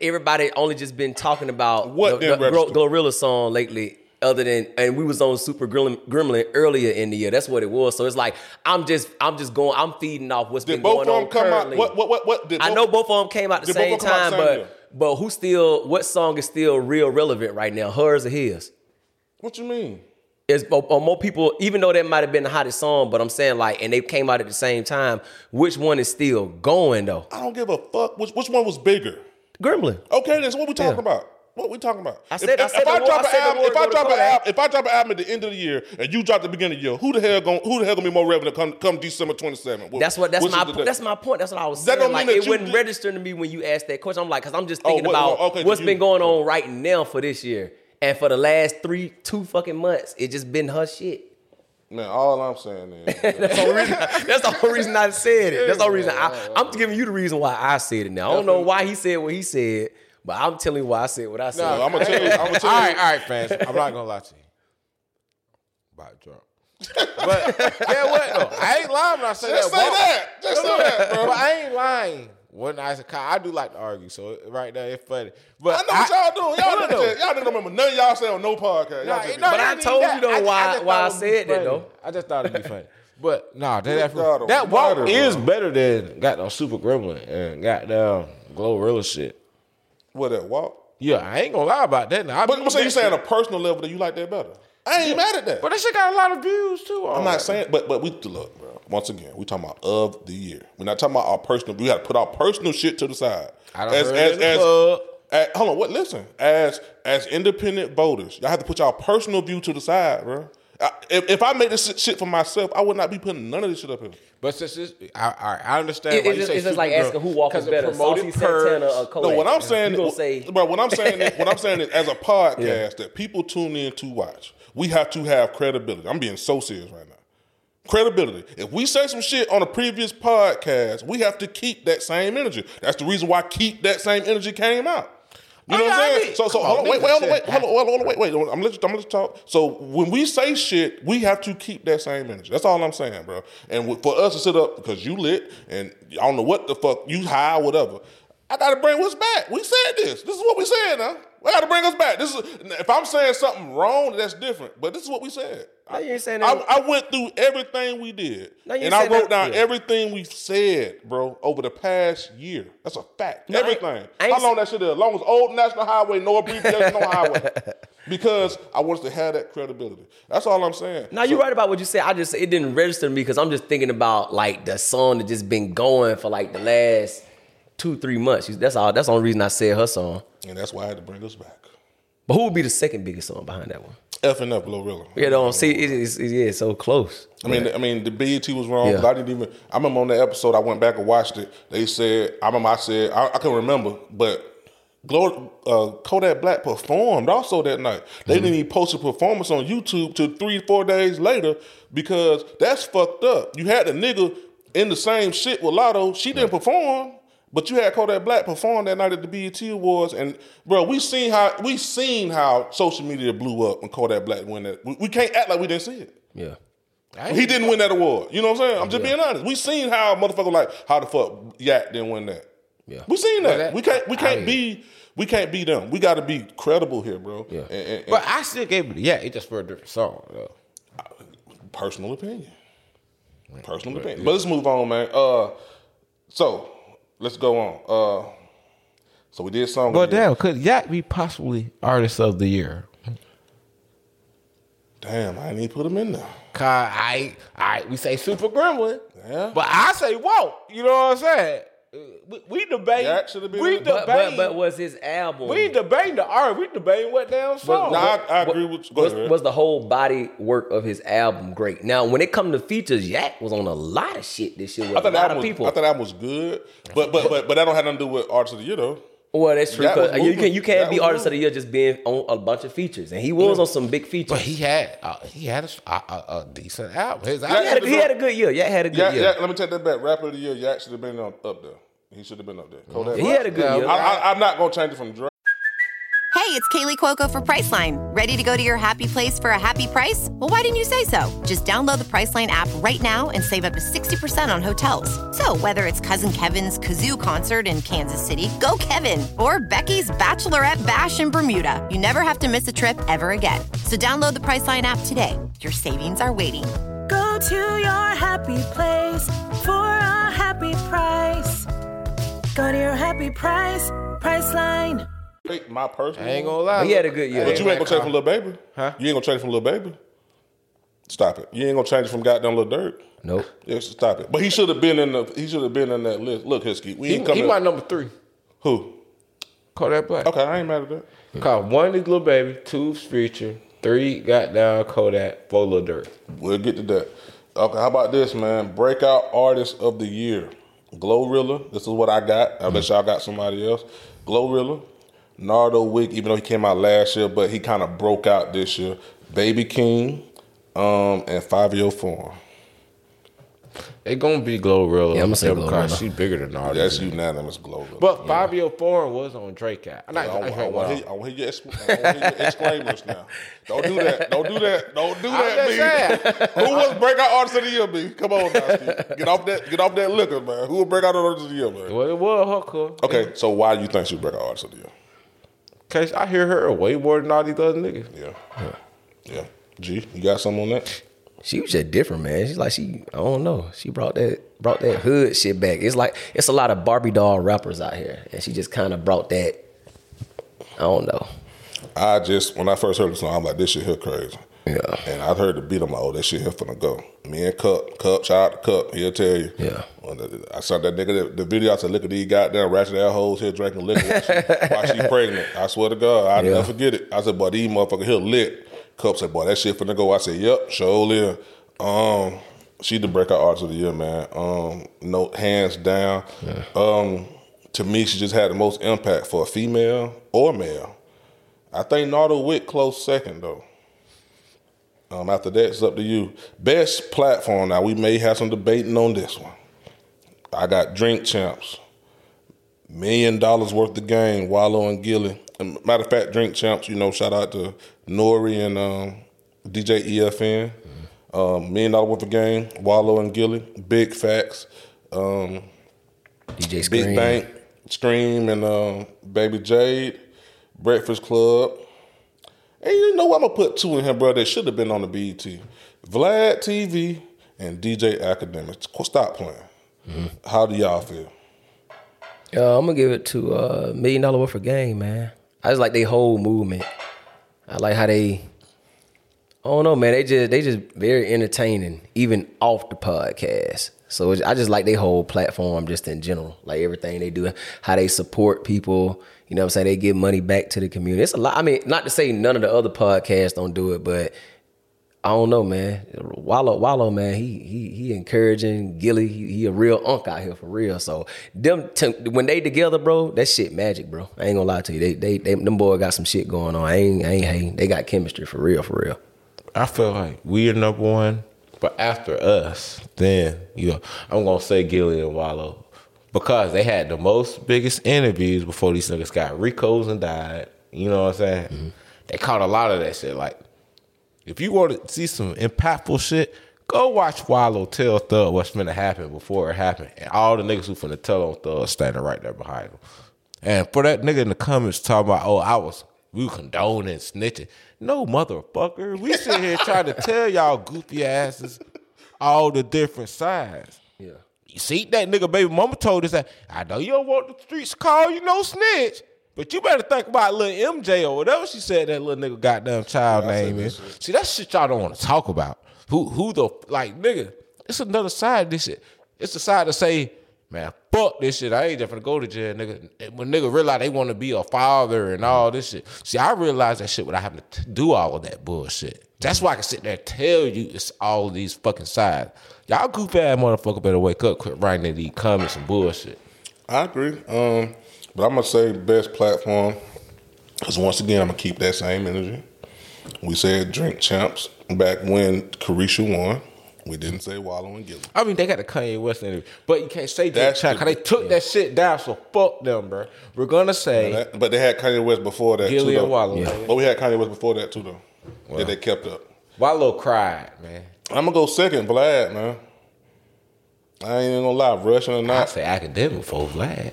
everybody only just been talking about What the, the register? Song lately. Other than, and we was on Super Gremlin, Gremlin earlier in the year. That's what it was. So it's like I'm just, I'm just going, I'm feeding off what's Did been both going of on them come currently. out? What? What? What? what did I both- know both of them came out the same of them come out time, but? But who still? What song is still real relevant right now? Hers or his? What you mean? Is or, oh, or oh, more people, even though that might have been the hottest song, but I'm saying like, and they came out at the same time. Which one is still going though? I don't give a fuck. Which which one was bigger? Gremlin. Okay, that's what we talking Yeah. about? What we talking about? I said- if, I said if I drop I an album, if I drop an album, if I drop an album at the end of the year and you drop the beginning of the year, who the hell going who the hell gonna be more revenue come come December twenty seventh? That's what. That's my. po- That's my point. That's what I was saying. Like it you did- registering to me when you asked that question. I'm like, cause I'm just Oh, thinking what- about okay, what's you- been going on right now for this year, and for the last three, two fucking months, it just been her shit. Man, all I'm saying is That's the reason. That's the only reason I said it. That's the only reason. I, I'm giving you the reason why I said it. Now I don't know why he said what he said, but I'm telling you why I said what I said. No, I'm gonna tell you. I'm gonna tell All you. right, all right, fans. I'm not gonna lie to you. About drunk. But yeah, what though? I ain't lying when I say that. Just that. say that. Just say that, bro. But I ain't lying. When I say I do like to argue, so right there it's funny. But I know what y'all doing. Y'all Hold niggas, on. y'all niggas don't remember none of y'all say on no podcast. Y'all Nah, just, no, But I told even you though that. why- just why I thought it would be said that, though. I just thought it'd be funny. But nah, that that, God that walk almighty, is bro. better than goddamn Super Gremlin and goddamn Glorilla shit. What that walk? Yeah, I ain't gonna lie about that. Now, I But I'm saying you saying on a personal level that you like that better. I ain't mad at that. But that shit got a lot of views too. I'm not saying, but but we look, bro. Once again, we talking about of the year. We're not talking about our personal. We got to put our personal shit to the side. I heard it in the club. as- hold on, what? Listen, as as independent voters, y'all have to put y'all personal view to the side, bro. I, if, if I made this shit- shit for myself, I would not be putting none of this shit up here. But since this, I, I, I understand. It- why it's you just, say it's just like asking who walk is 'cause it better, promoted Saucy Santana or Kodak. No, what I'm saying, you say, bro. What I'm saying, is, what I'm saying is, as a podcast that people tune in to watch, we have to have credibility. I'm being so serious right now. Credibility. If we say some shit on a previous podcast, we have to keep that same energy. That's the reason why keep that same energy came out. You know Oh, what I'm saying? So, so hold on, wait, wait, hold on, wait, hold on, hold on, wait, wait. I'm gonna let you, I'm let you talk. So when we say shit, we have to keep that same energy. That's all I'm saying, bro. And for us to sit up because you lit and I don't know what the fuck you high, whatever. I gotta bring us back. We said this. This is what we said, now. I gotta bring us back. This is if I'm saying something wrong, that's different. But this is what we said. No, you ain't saying I. I went through everything we did, No, and I wrote that- down yeah. everything we've said, bro, over the past year. That's a fact. No, I ain't- everything. I ain't How long that shit is? As long as old National Highway, no abbreviation, no highway. because I wanted to have that credibility. That's all I'm saying. Now you're right about what you said. I just it didn't register to me because I'm just thinking about like the song that just been going for like the last two three months. That's all. That's the only reason I said her song. And that's why I had to bring us back. But who would be the second biggest song behind that one? F and F Glorilla. Yeah, don't see it is it, yeah, it's so close. I mean, I mean, the BET was wrong. Yeah. I didn't even. I remember on the episode, I went back and watched it. They said, I remember I said, I, I can remember, but uh, Kodak Black performed also that night. They Mm-hmm. didn't even post a performance on YouTube till three, four days later because that's fucked up. You had the nigga in the same shit with Latto. She didn't perform. But you had Kodak Black perform that night at the BET Awards, and bro, we seen how we seen how social media blew up when Kodak Black won that. We, we can't act like we didn't see it. Yeah. He didn't win that award. You know what I'm saying? I'm just being honest. We seen how motherfucker like how the fuck Yak didn't win that. Yeah. We seen that. That- we can't we can't I- be we can't be them. We got to be credible here, bro. Yeah. And, and- and But I still gave it. Yeah, it just for a different song though. personal opinion. Personal opinion. But let's move on, man. Uh, so let's go on. Uh, so we did song. Year. damn, could Yak be possibly artist of the year? damn, I didn't put him in there. Cause I, I, we say Super Gremlin, Yeah. but I say Walt. You know what I'm saying? We, we debate. Yak should've been we in there. But, but debate. but was his album we debating the art. We debating what damn song. Nah, I, I agree with you. Go was, ahead. was the whole body work of his album great? Now, when it come to features, Yak was on a lot of shit this year with I a thought lot that of was, people. I thought that was good, but but but but that don't have nothing to do with artist of the year though. well, that's true. Yak 'cause was you moving. can you can't Yak be was artist of the year just being on a bunch of features, and he was on some big features. but he had, uh, he had a, a, a, a decent album. His Yeah, he, had a, he had a good year. Yak had a good Yeah, year. yeah. Let me take that back. Rapper of the year, Yak should have been on, up there. He should have been up there. Kodak. He had a good Yeah, year. I, I, I'm not gonna change it from Drake. Hey, it's Kaley Cuoco for Priceline. Ready to go to your happy place for a happy price? Well, why didn't you say so? Just download the Priceline app right now and save up to 60% on hotels. So, whether it's Cousin Kevin's Kazoo concert in Kansas City, go Kevin, or Becky's Bachelorette Bash in Bermuda, you never have to miss a trip ever again. So, download the Priceline app today. Your savings are waiting. Go to your happy place for a happy price. Go to your happy price, Priceline. Drake, My personal. I ain't gonna lie. He had a good year. But you ain't gonna change from Lil Baby. Huh? You ain't gonna change from Lil Baby. Stop it. You ain't gonna change from goddamn Lil Durk. Nope. Yeah, stop it. But he should have been in the. He should have been in that list. Look, Hisky. We He, ain't coming. he my number three. Who? Kodak Black. Okay, I ain't mad at that. Cause one is Lil Baby, two is Future, three got down Kodak, four Lil Durk. We'll get to that. Okay, how about this, man? Breakout artist of the year. Glorilla. This is what I got. I bet y'all got somebody else. Glorilla. Nardo Wick, even though he came out last year, but he kind of broke out this year. Baby King, um, and Fivio Foreign. It gonna be Glorilla. Yeah, I'ma say because Glorilla. She bigger than Nardo. That's unanimous Glorilla. But Fivio Foreign was on Drake. I, I, not, I, I, I, heard want well. to hear, I wanna hear your excla- I wanna hear your exclaimers now. Don't do that. Don't do that. Don't do that, just B. Who was breakout artist of the year, B? Come on now, Steve. Get off that. Get off that liquor, man. Who was breakout artist of the year, man? Well, it was her cool. Okay, so why do you think she was breakout artist of the year? Cause I hear her way more than all these other niggas. Yeah. Yeah. G, you got something on that? She was just different, man. She's like she, I don't know. She brought that brought that hood shit back. It's like it's a lot of Barbie doll rappers out here, and she just kind of brought that. I don't know. I just when I first heard the song, I'm like, this shit here crazy. Yeah. And I heard the beat, I'm like, oh, that shit here finna go. Me and Cup, Cup, shout out to Cup, he'll tell you. Yeah. The- I saw that nigga, the, the video, I said, look at these goddamn ratchet ass hoes here drinking liquor while she, while she pregnant. I swear to God, I'll Yeah. never forget it. I said, boy, these motherfuckers here lit. Cup said, boy, that shit finna go. I said, yep, surely. Um, she the breakout artist of the year, man. Um, no, hands down. Um, to me, she just had the most impact for a female or male. I think Nardo Wick close second though. Um, after that, it's up to you. Best platform. Now we may have some debating on this one. I got Drink Champs, million dollars worth of game. Wallo and Gillie. And matter of fact, Drink Champs. You know, shout out to N.O.R.E. and um, DJ EFN. Um, million dollar worth of game. Wallo and Gillie. Big facts. Um, DJ Scream. Big Bank, Stream, and um, Baby Jade, Breakfast Club. And you know what? I'm gonna put two in here, bro. That should have been on the BET. Vlad TV and DJ Akademiks. Stop playing. How do y'all feel? Uh, I'm gonna give it to uh, Million Dollar Worth of Game, man. I just like their whole movement. I like how they. I don't know, man. They just they just very entertaining, even off the podcast. So I just like their whole platform, just in general, like everything they do, how they support people. You know, what I'm saying they give money back to the community. It's a lot. I mean, not to say none of the other podcasts don't do it, but I don't know, man. Wallo, Wallo, man, he he he encouraging Gillie. He, he a real unk out here for real. So them t- when they together, bro, that shit magic, bro. I ain't gonna lie to you. They they, they them boy got some shit going on. I ain't I ain't hating. They got chemistry for real, for real. I feel like we are number one, but after us, then you know I'm gonna say Gillie and Wallo because they had the most biggest interviews before these niggas got Ricos and died. You know what I'm saying? Mm-hmm. They caught a lot of that shit. Like, if you want to see some impactful shit, go watch Wallo tell Thug what's finna happen before it happened, and all the niggas who finna tell on Thug standing right there behind him. And for that nigga in the comments talking about, oh, I was we condoning snitching. No, motherfucker. We sit here trying to tell y'all goofy asses all the different sides. Yeah. You see, that nigga baby mama told us that I know you don't want the streets to call you no snitch. But you better think about little MJ or whatever she said that little nigga goddamn child name is. See, that shit y'all don't want to talk about. Who who the like nigga? It's another side of this shit. It's the side to say, man, fuck this shit. I ain't just gonna go to jail, nigga. When nigga realize they want to be a father and all this shit. See, I realized that shit without having to t- do all of that bullshit. That's why I can sit there and tell you it's all of these fucking sides. Y'all goofy ass motherfucker better wake up, quit writing in these comments and bullshit. I agree. Um, but I'm gonna say best platform because once again I'm gonna keep that same energy. We said drink champs back when Carisha won. We didn't say Wallo and Gillie. I mean, they got the Kanye West interview, but you can't say that That's because the- they took that shit down. So fuck them, bro. We're gonna say That- but they had Kanye West before that Gillie too. and Though. Wallo. Yeah. But we had Kanye West before that too, though. that they kept up. Wallo cried, man. I'm gonna go second, Vlad, man. I ain't even gonna lie, Russian or not. I say academic for Vlad.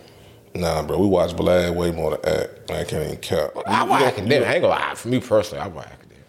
Nah, bro, we watch Vlad way more than act. I can't even count. I watch academic. I ain't gonna lie. For me personally, I watch academic.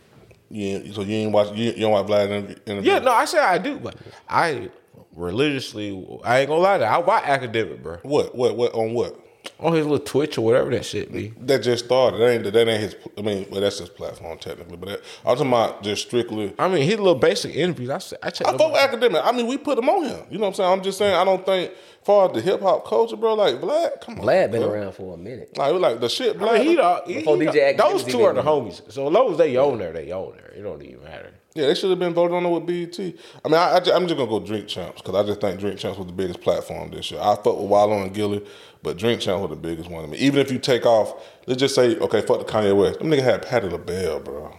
Yeah, so you ain't watch you, you don't watch Vlad interview? interview? Yeah, no, I say I do, but I religiously, I ain't gonna lie to you. I watch academic, bro. What? What? What? On what? On his little Twitch or whatever that shit be. That just started. That ain't that ain't his. I mean, well, that's his platform technically, but that, I'm talking about just strictly. I mean, his little basic interviews. I say, I check. I them fuck with academic. I mean, we put him on here. You know what I'm saying? I'm just saying. I don't think, far as the hip hop culture, bro. Like Vlad, come on. Vlad been bro. around for a minute. Like, we like the shit. Vlad. I mean, he, the, he, Before he DJ those two are the homies. So as long as they own there, they own there. It don't even matter. Yeah, they should have been voted on it with BET. I mean, I, I am just gonna go Drink Champs because I just think Drink Champs was the biggest platform this year. I fuck with Wallo and Gillie, but Drink Champs was the biggest one. I mean, even if you take off, let's just say, okay, fuck the Kanye West. Them nigga had Patti LaBelle, bro,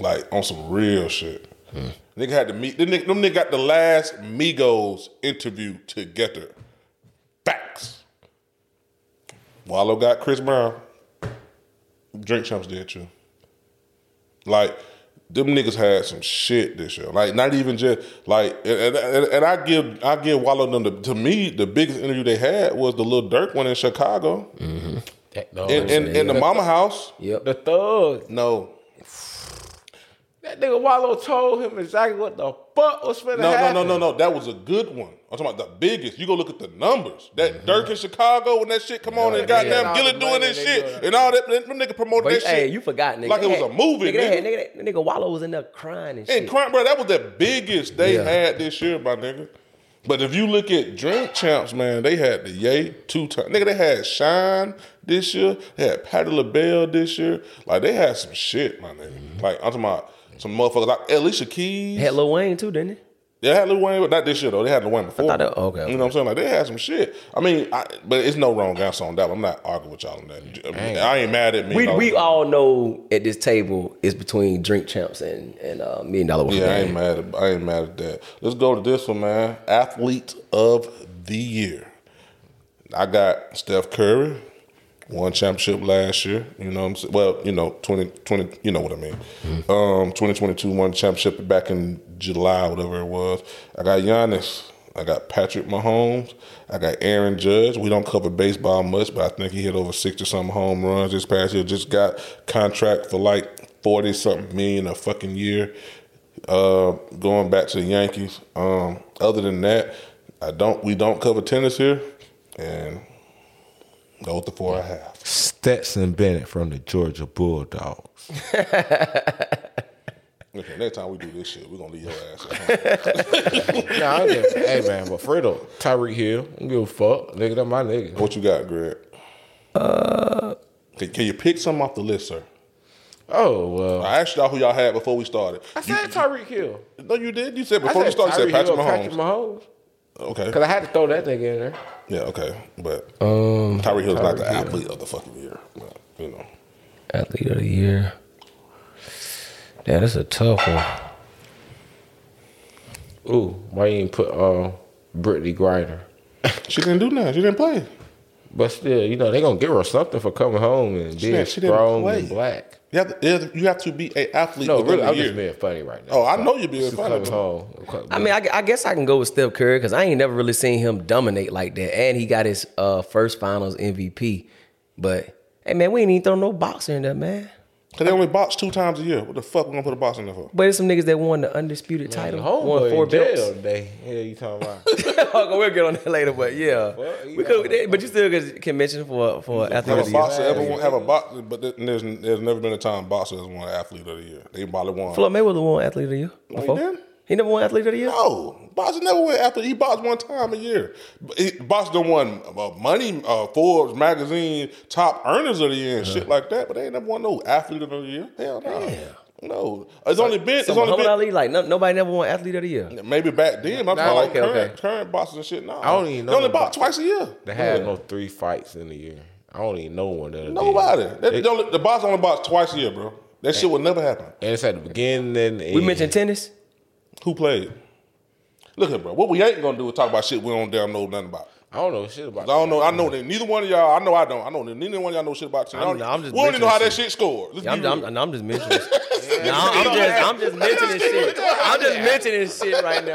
like on some real shit. Hmm. Nigga had to meet. Them nigga, them nigga got the last Migos interview together. Facts. Wallow got Chris Brown. Drink Champs did too. Like them niggas had some shit this year. Like not even just like and, and, and I give I give Wallo them the, to me the biggest interview they had was the little Durk one in Chicago mm-hmm. That, no, oh, in, in, in the Mama House. Yep. the thug. No, That nigga Wallo told him exactly what the fuck was finna no, no, happen. no, no, no. That was a good one. I'm talking about the biggest. You go look at the numbers. That Durk in Chicago when that shit come on and Mm-hmm. they goddamn all doing this shit doing. and all that. Them nigga promoted But that hey, shit you forgot, nigga. like it They was a movie. Nigga, they nigga. had, nigga, that- nigga Wallo was in there crying and shit. And crime, bro, that was the biggest they Yeah. had this year, my nigga. But if you look at drink champs, man, they had the Yay two times. Nigga, they had Shine this year. They had Patti LaBelle this year. Like they had some shit, my nigga. Like I'm talking about some motherfuckers like Alicia Keys. had Lil Wayne too, didn't he? They had Lil Wayne, but not this year though. They had Lil Wayne before. thought that- okay, okay. You know what I'm saying? Like they had some shit. I mean, I, but it's no wrong answer on that. I'm not arguing with y'all on that. I, mean, I ain't mad at me. We we all know at this table is between Drink Champs and and uh, Million Dollar Worth Yeah, I ain't mad at I ain't mad at that. Let's go to this one, man. Athlete of the year. I got Steph Curry, won championship last year. You know what I'm saying? Well, you know, 2020, you know what I mean. Um, 2022 won championship back in July, whatever it was. I got Giannis. I got Patrick Mahomes. I got Aaron Judge. We don't cover baseball much, but I think he hit over 60 some home runs this past year. Just got contract for like 40 something million a fucking year. Uh, going back to the Yankees. Um, other than that, I don't. We don't cover tennis here, and Go with the four and a half. Stetson Bennett from the Georgia Bulldogs. Okay, next time we do this shit, we're gonna leave your ass at home. nah, I'm just, hey man, but Fredo, Tyreek Hill, I don't give a fuck. Nigga, that my nigga. what you got, Greg? Uh, can, can you pick something off the list, sir? Oh well. I asked y'all who y'all had before we started. I said Tyreek Hill. No, you did. You said I before we said started, you said Tyreek Patrick Hill, Mahomes. Patrick Mahomes. Okay. Cause I had to throw that nigga in there. Yeah. Okay. But Um, Tyreek Hill's not the Tyreek Hill. athlete of the fucking year. But, you know. Athlete of the year. Yeah, that's a tough one. Ooh, why you ain't put uh, Brittney Griner? She didn't do nothing. She didn't play. But still, you know, they're gonna give her something for coming home and She being she strong and black. You have to, you have to be a athlete. No, really, I'm year. just being funny right now. Oh, I know you're being funny, Coming home. I mean, I, I guess I can go with Steph Curry because I ain't never really seen him dominate like that, and he got his uh, first Finals MVP. But hey, man, we ain't even throw no boxer in there, man. Cause they only box two times a year. What the fuck we gonna put a box in there for? But there's some niggas that won the undisputed title, won homeboy four in jail belts. today. Yeah, you talking about? we'll get on that later, but yeah, we could. But you still can- can mention for for athlete Have of a the year. boxer ever won, have a boxer, but there's there's never been a time boxer has won athlete of the year. They probably won. Floyd Mayweather won athlete of the year No, he before. didn't? He never won athlete of the year. No, boxer never won athlete. He boxed one time a year. He, boxer done won uh, money, uh, Forbes magazine top earners of the year and shit like that. But they ain't never won no athlete of the year. Hell no. No, it's only been So it's only Muhammad been Ali, like no, nobody never won athlete of the year. maybe back then. I'm Nah, talking like okay, current, okay. current boxers and shit. No, I don't even know They only box twice a year. They had Yeah. no three fights in a year. I don't even know one that. Nobody. They, They- the box only box twice a year, bro. That shit would never happen. and it's at the beginning and the We end. mentioned tennis. Who played? Look here, bro. What we ain't gonna do is talk about shit we don't damn know nothing about. I don't know shit about. I don't know. I know that neither one of y'all. I know I don't. I know that neither one of y'all know shit about. tennis. I I'm- don't- I'm just we don't even know how that mentioning shit scored. Let's Yeah, I'm, be I'm, real. I'm just mentioning. No, I'm, I'm just, I'm just mentioning shit. I'm just mentioning shit right now.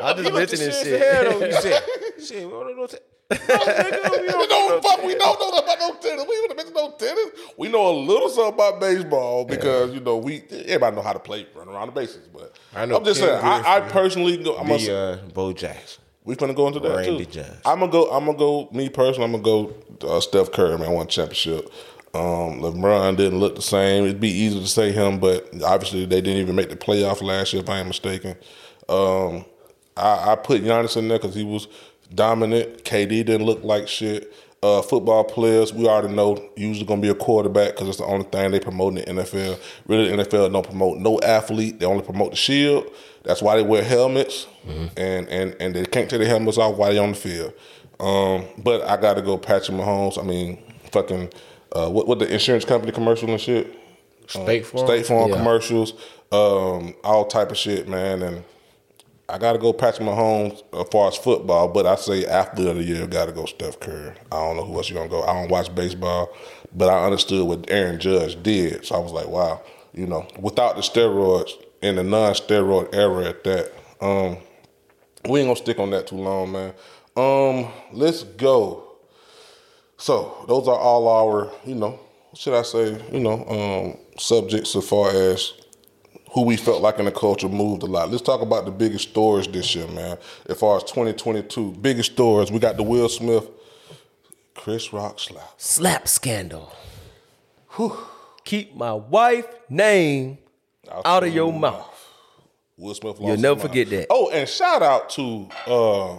I'm just mentioning shit. Hell no, you said. Shit, we don't know. We don't fuck. We don't know about no tennis. We would have mentioned no tennis. We know a little something about baseball because you know we everybody know how to play, run around the bases. But I know I'm just Ken saying. I, I personally go. I'm gonna, The uh, Bo Jackson. We finna go into that Randy too. Johnson. I'm gonna go. I'm gonna go. Me personally, I'm gonna go. Uh, Steph Curry, man, won championship. Um, LeBron didn't look the same. It'd be easy to say him, but obviously they didn't even make the playoff last year, if I ain't mistaken. Um, I, I put Giannis in there because he was dominant. KD didn't look like shit. Uh, football players, we already know, usually gonna be a quarterback because it's the only thing they promote in the NFL. Really, the NFL don't promote no athlete. They only promote the shield. That's why they wear helmets, and and and they can't take their helmets off while they're on the field. Um, but I got to go Patrick Mahomes. I mean, fucking, uh, what what the insurance company commercial and shit. State Farm? State Farm Yeah. commercials, um, all type of shit, man. And I got to go Patrick Mahomes as far as football, but I say athlete of the year got to go Steph Curry. I don't know who else you're gonna go. I don't watch baseball, but I understood what Aaron Judge did, so I was like, wow, you know, without the steroids in the non-steroid era at that. Um, we ain't gonna stick on that too long, man. Um, let's go. So those are all our, you know, should I say, you know, um, subjects as far as who we felt like in the culture moved a lot. Let's talk about the biggest stories this year, man. As far as 2022, biggest stories, we got the Will Smith, Chris Rock slap. Slap scandal. Keep my wife name out of your mouth. Will Smith lost You'll never forget that. Oh, and shout out to uh,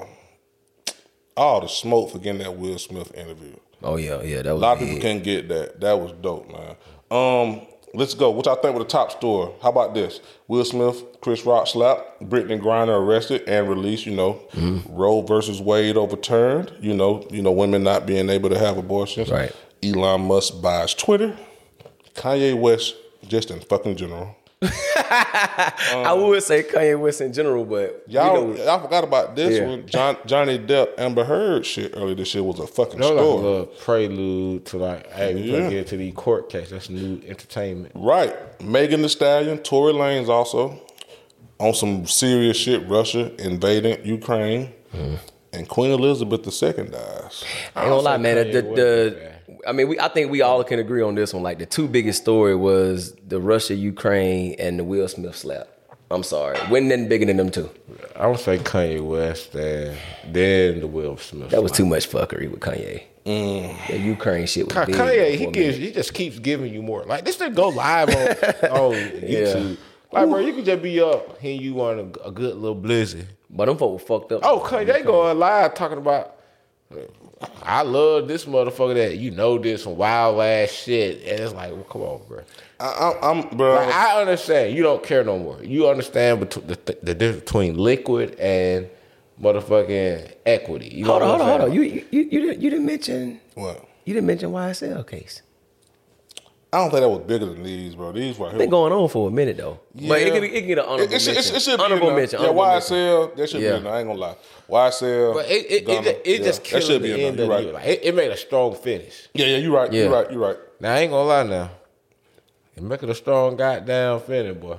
all the smoke for getting that Will Smith interview. Oh yeah, yeah, that A lot of people couldn't get that. That was dope, man. Um, let's go. What y'all think was the top story? How about this? Will Smith, Chris Rock slap, Brittney Griner arrested and released. You know, Mm-hmm. Roe versus Wade overturned. You know, you know, women not being able to have abortions. Right. Elon Musk buys Twitter. Kanye West, just in fucking general. I uh, would say Kanye West in general, but Y'all, you know, I forgot about this Yeah. one. John, Johnny Depp, Amber Heard shit earlier this year was a fucking That was like a story. little prelude to like, hey, we Yeah. gonna get to these court case. That's new entertainment. Right. Megan Thee Stallion, Tory Lanez also on some serious shit. Russia invading Ukraine, mm-hmm. and Queen Elizabeth II dies. I ain't gonna lie, man. Kanye The, West the, is I mean, we I think we all can agree on this one. Like the two biggest story was the Russia Ukraine and the Will Smith slap. I'm sorry, wasn't nothing bigger than them two. I would say Kanye West and then the Will Smith. That was too much fuckery with Kanye. Mm. The Ukraine shit was Ka- big. Kanye, he gives, he just keeps giving you more. Like this thing go live on, on YouTube. Like bro, you could just be up hearing you want a, a good little blizzard. But them folks were fucked up. Oh, Kanye going live talking about. I love this motherfucker that you know this some wild ass shit, and it's like, well, come on, bro. I, I'm, I'm bro. Like, I understand you don't care no more. You understand between the, the, the difference between liquid and motherfucking equity. You know Hold on, hold on, hold on. saying? You you you didn't, you didn't mention what? you didn't mention YSL case. I don't think that was bigger than these, bro. These right here. Been going on for a minute though. yeah. But it Yeah. can, be, it can get an honorable It, it, should- mention. it, should be honorable in there. mention. Yeah, honorable mention. YSL, that should Yeah. be in there. I ain't gonna lie. YSL. But it it, Gunna, it, it yeah, just that killed should the be in end there. of You're the year. right. Like, it, it made a strong finish. Yeah, yeah, you're right. Yeah. You're right. You're right. Now I ain't gonna lie now. It make it a strong goddamn finish, boy.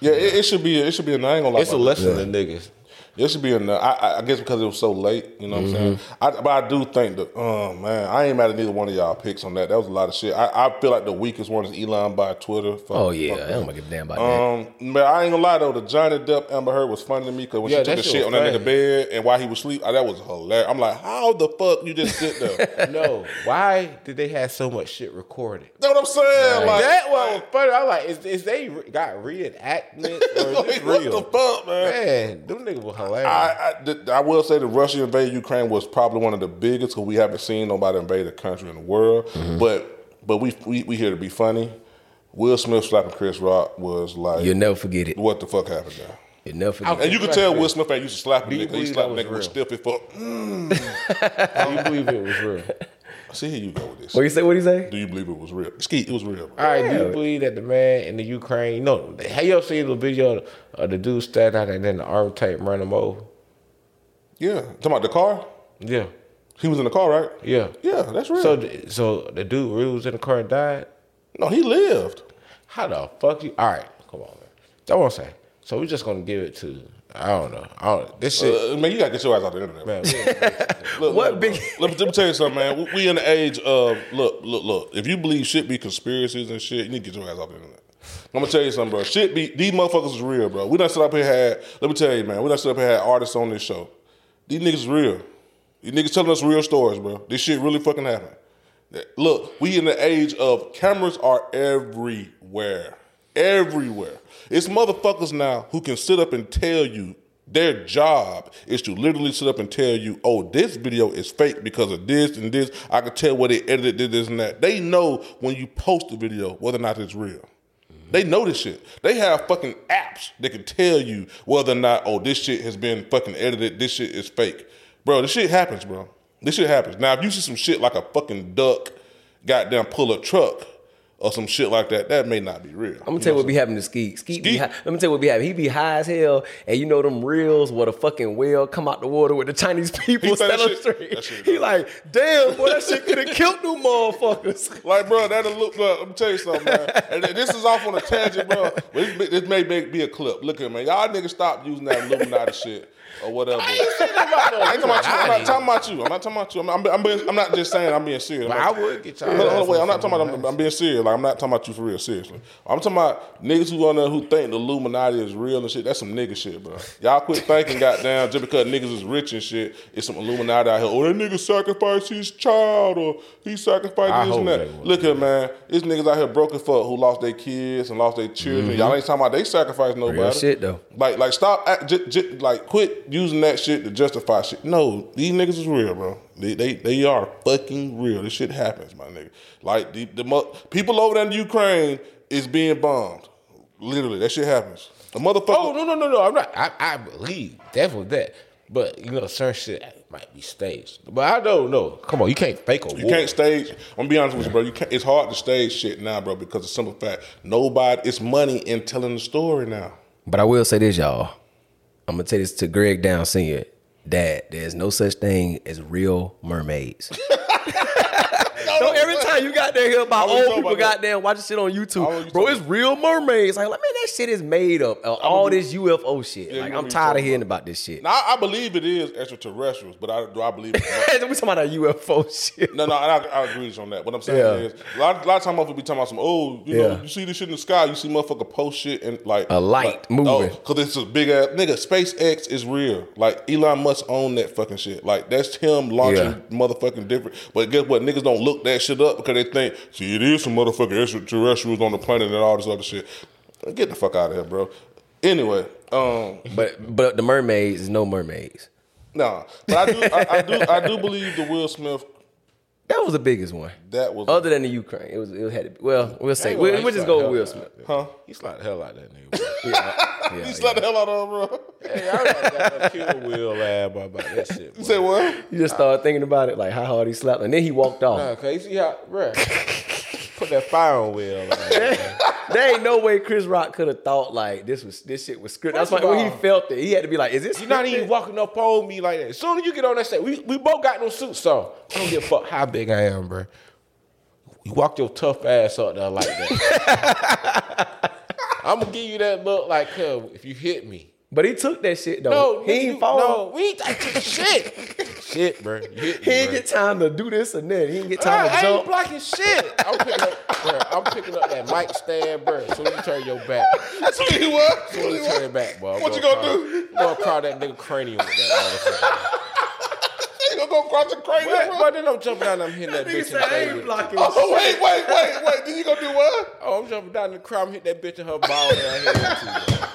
Yeah, it, it should be. It should be in there. I ain't gonna lie. it's a about that. lesson to niggas. It should be in there. I, I- I guess because it was so late. You know what I'm saying? I, but I do think that. Oh man, I ain't mad at neither one of y'all picks on that. That was a lot of shit. I, I feel like the weakest one is Elon by Twitter. Fuck- Oh yeah, fuck I don't that. give a damn about that. Um, but I ain't gonna lie though, the Johnny Depp Amber Heard was funny to me because when Yeah, she took that the shit shit was on that nigga bed and while he was asleep, that was hilarious. I'm like, how the fuck you just sit there? no, why did they have so much shit recorded? That's what I'm saying. Like that one was funny. I'm like, is, is they got reenactment or is like, this what the fuck, man? Man, them niggas were hilarious. I, I, I will say the Russia invaded Ukraine was probably one of the biggest because we haven't seen nobody invade a country in the world. Mm-hmm. But but we, we we here to be funny. Will Smith slapping Chris Rock was like, You'll never forget it. what the fuck happened there? You'll never forget And you can tell Will Smith ain't used to slapping Do you nigga. He believe slapped that nigga was with stiff as fuck. Do you believe it was real? See, here you go with this. What you say? What you say? Do you believe it was real? Ski, it was real. Bro. All right, do you believe that the man in the Ukraine? No, have y'all seen the video of the dude standing out and then the arm tape run him over? Yeah, talking about the car. Yeah, He was in the car, right? yeah. Yeah, that's real. So, so the dude really was in the car and died. no, he lived. How the fuck you? All right, come on, man. That's what I'm saying. So we're just gonna give it to I don't know. I don't, this shit, Uh, man, you gotta get your ass off the internet, man. man. Look, What look, big- Let me, let me tell you something, man. We- We in the age of look, look, look. If you believe shit be conspiracies and shit, you need to get your ass off the internet. I'm gonna tell you something, bro. Shit be these motherfuckers is real, bro. We done sit up here had. Let me tell you, man. We done sit up here had artists on this show. These niggas is real. These niggas telling us real stories, bro. This shit really fucking happened. Look, we in the age of cameras are everywhere. Everywhere. It's motherfuckers now who can sit up and tell you their job is to literally sit up and tell you, oh, this video is fake because of this and this. I can tell where they edited this, this and that. They know when you post the video whether or not it's real. They know this shit. They have fucking apps that can tell you whether or not, oh, this shit has been fucking edited, this shit is fake. Bro, this shit happens, bro. This shit happens. Now, if you see some shit like a fucking duck goddamn pull a truck or some shit like that, that may not be real. I'm gonna tell you what be happening to Skeet. Skeet, be high, let me tell you what be happening. He be high as hell, and you know them reels where the fucking whale come out the water with the Chinese people He say that shit- that shit He like, damn, boy, that shit could have killed them motherfuckers. Like, bro, that'll look. Look, let me tell you something, man. And this is off on a tangent, bro. But this, this may be, be a clip. Look at me, y'all niggas stop using that Illuminati shit or whatever. I ain't talking about you. I'm not talking about you. I'm not talking about you. I'm, I'm, I'm, being, I'm not just saying. I'm being serious. But I'm I would get y'all. Hold on, hold on, wait. I'm not talking about. I'm, I'm being serious. Like I'm not talking about you for real. Seriously. I'm talking about niggas who on there who think the Illuminati is real and shit. That's some nigga shit, bro. Y'all quit thinking, goddamn, just because niggas is rich and shit, it's some Illuminati out here. Oh, that nigga sacrificed his child or he sacrificed I this hope and that. won't. Look at man. It's niggas out here broke as fuck who lost their kids and lost their children. Mm-hmm. Y'all ain't talking about they sacrificed nobody. Real shit, though. Like, like stop, act, j- j- like quit using that shit to justify shit. No, these niggas is real, bro. They, they, they are fucking real. This shit happens, my nigga. Like the, the mo- people over there in Ukraine is being bombed. Literally, that shit happens. The motherfucker. Oh no no no no! I'm not. I, I believe definitely that. But you know, certain shit might be staged. But I don't know. Come on, you can't fake a You war. can't stage. I'm gonna be honest with you, bro. You can't, it's hard to stage shit now, bro, because of simple fact. Nobody. It's money in telling the story now. But I will say this, y'all. I'm gonna tell this to Greg Down Senior. Dad, there's no such thing as real mermaids. Don't every time you got there hear about old people about goddamn watching shit on YouTube. Bro, it's real mermaids. Like, man, that shit is made up. Uh, all this UFO shit. Yeah, like, I'm tired of hearing about this shit. Now, I, I believe it is extraterrestrials, but I do I believe it. we talking about that UFO shit. No, no, I, I agree with you on that. What I'm saying Yeah. is, a lot, a lot of time motherfuckers be talking about some, oh, you know, Yeah. you see this shit in the sky, you see motherfucker post shit and like A light like, moving. because it's a big ass nigga. SpaceX is real. Like Elon Musk own that fucking shit. Like that's him launching motherfucking different. But guess what? Niggas don't look that shit up because they think, see, it is some motherfucking extraterrestrials on the planet and all this other shit. Get the fuck out of here, bro. Anyway, um, But but the mermaids is no mermaids. nah, but I do, I, I do, I do believe the Will Smith. That was the biggest one. That was Other than the Ukraine, it was it had to be, well, we'll say we'll, we'll just go with Will Smith. huh? He slapped the hell out of that nigga. Bro. Yeah, He yeah. the hell out of him, bro. hey, I kill Will laugh about that shit. You say what? You just started thinking about it, like how hard he slapped, and then he walked off. Nah, cause you see how, bro, put that fire on Will. Man. there ain't no way Chris Rock could have thought like this was this shit was scripted. That's why when he felt it, he had to be like, "Is this?" You're not even walking up on me like that. As soon as you get on that set, we, we both got no suits on. I don't give a fuck how big I am, bro. You walk your tough ass up there like that. I'm gonna give you that look like, if you hit me. But he took that shit though. No, he ain't fall. No, we ain't taking shit. shit, bro. You He me, ain't get time to do this and that. He ain't get time I, to I ain't blocking shit. I'm picking up, bro, I'm picking up that mic stand, bro. So you turn your back. So you what? So you turn it back, bro. I'm What you gonna crawl- do? I'm gonna crawl that nigga cranium with that You gonna go across the crane, motherfucker. bro? But then I'm jumping down, I'm hitting that bitch in the face. with- Oh wait, wait, wait, wait. Then you gonna do what? Oh, I'm jumping down in the crowd, I'm hitting that bitch in her ball down here. too, bro.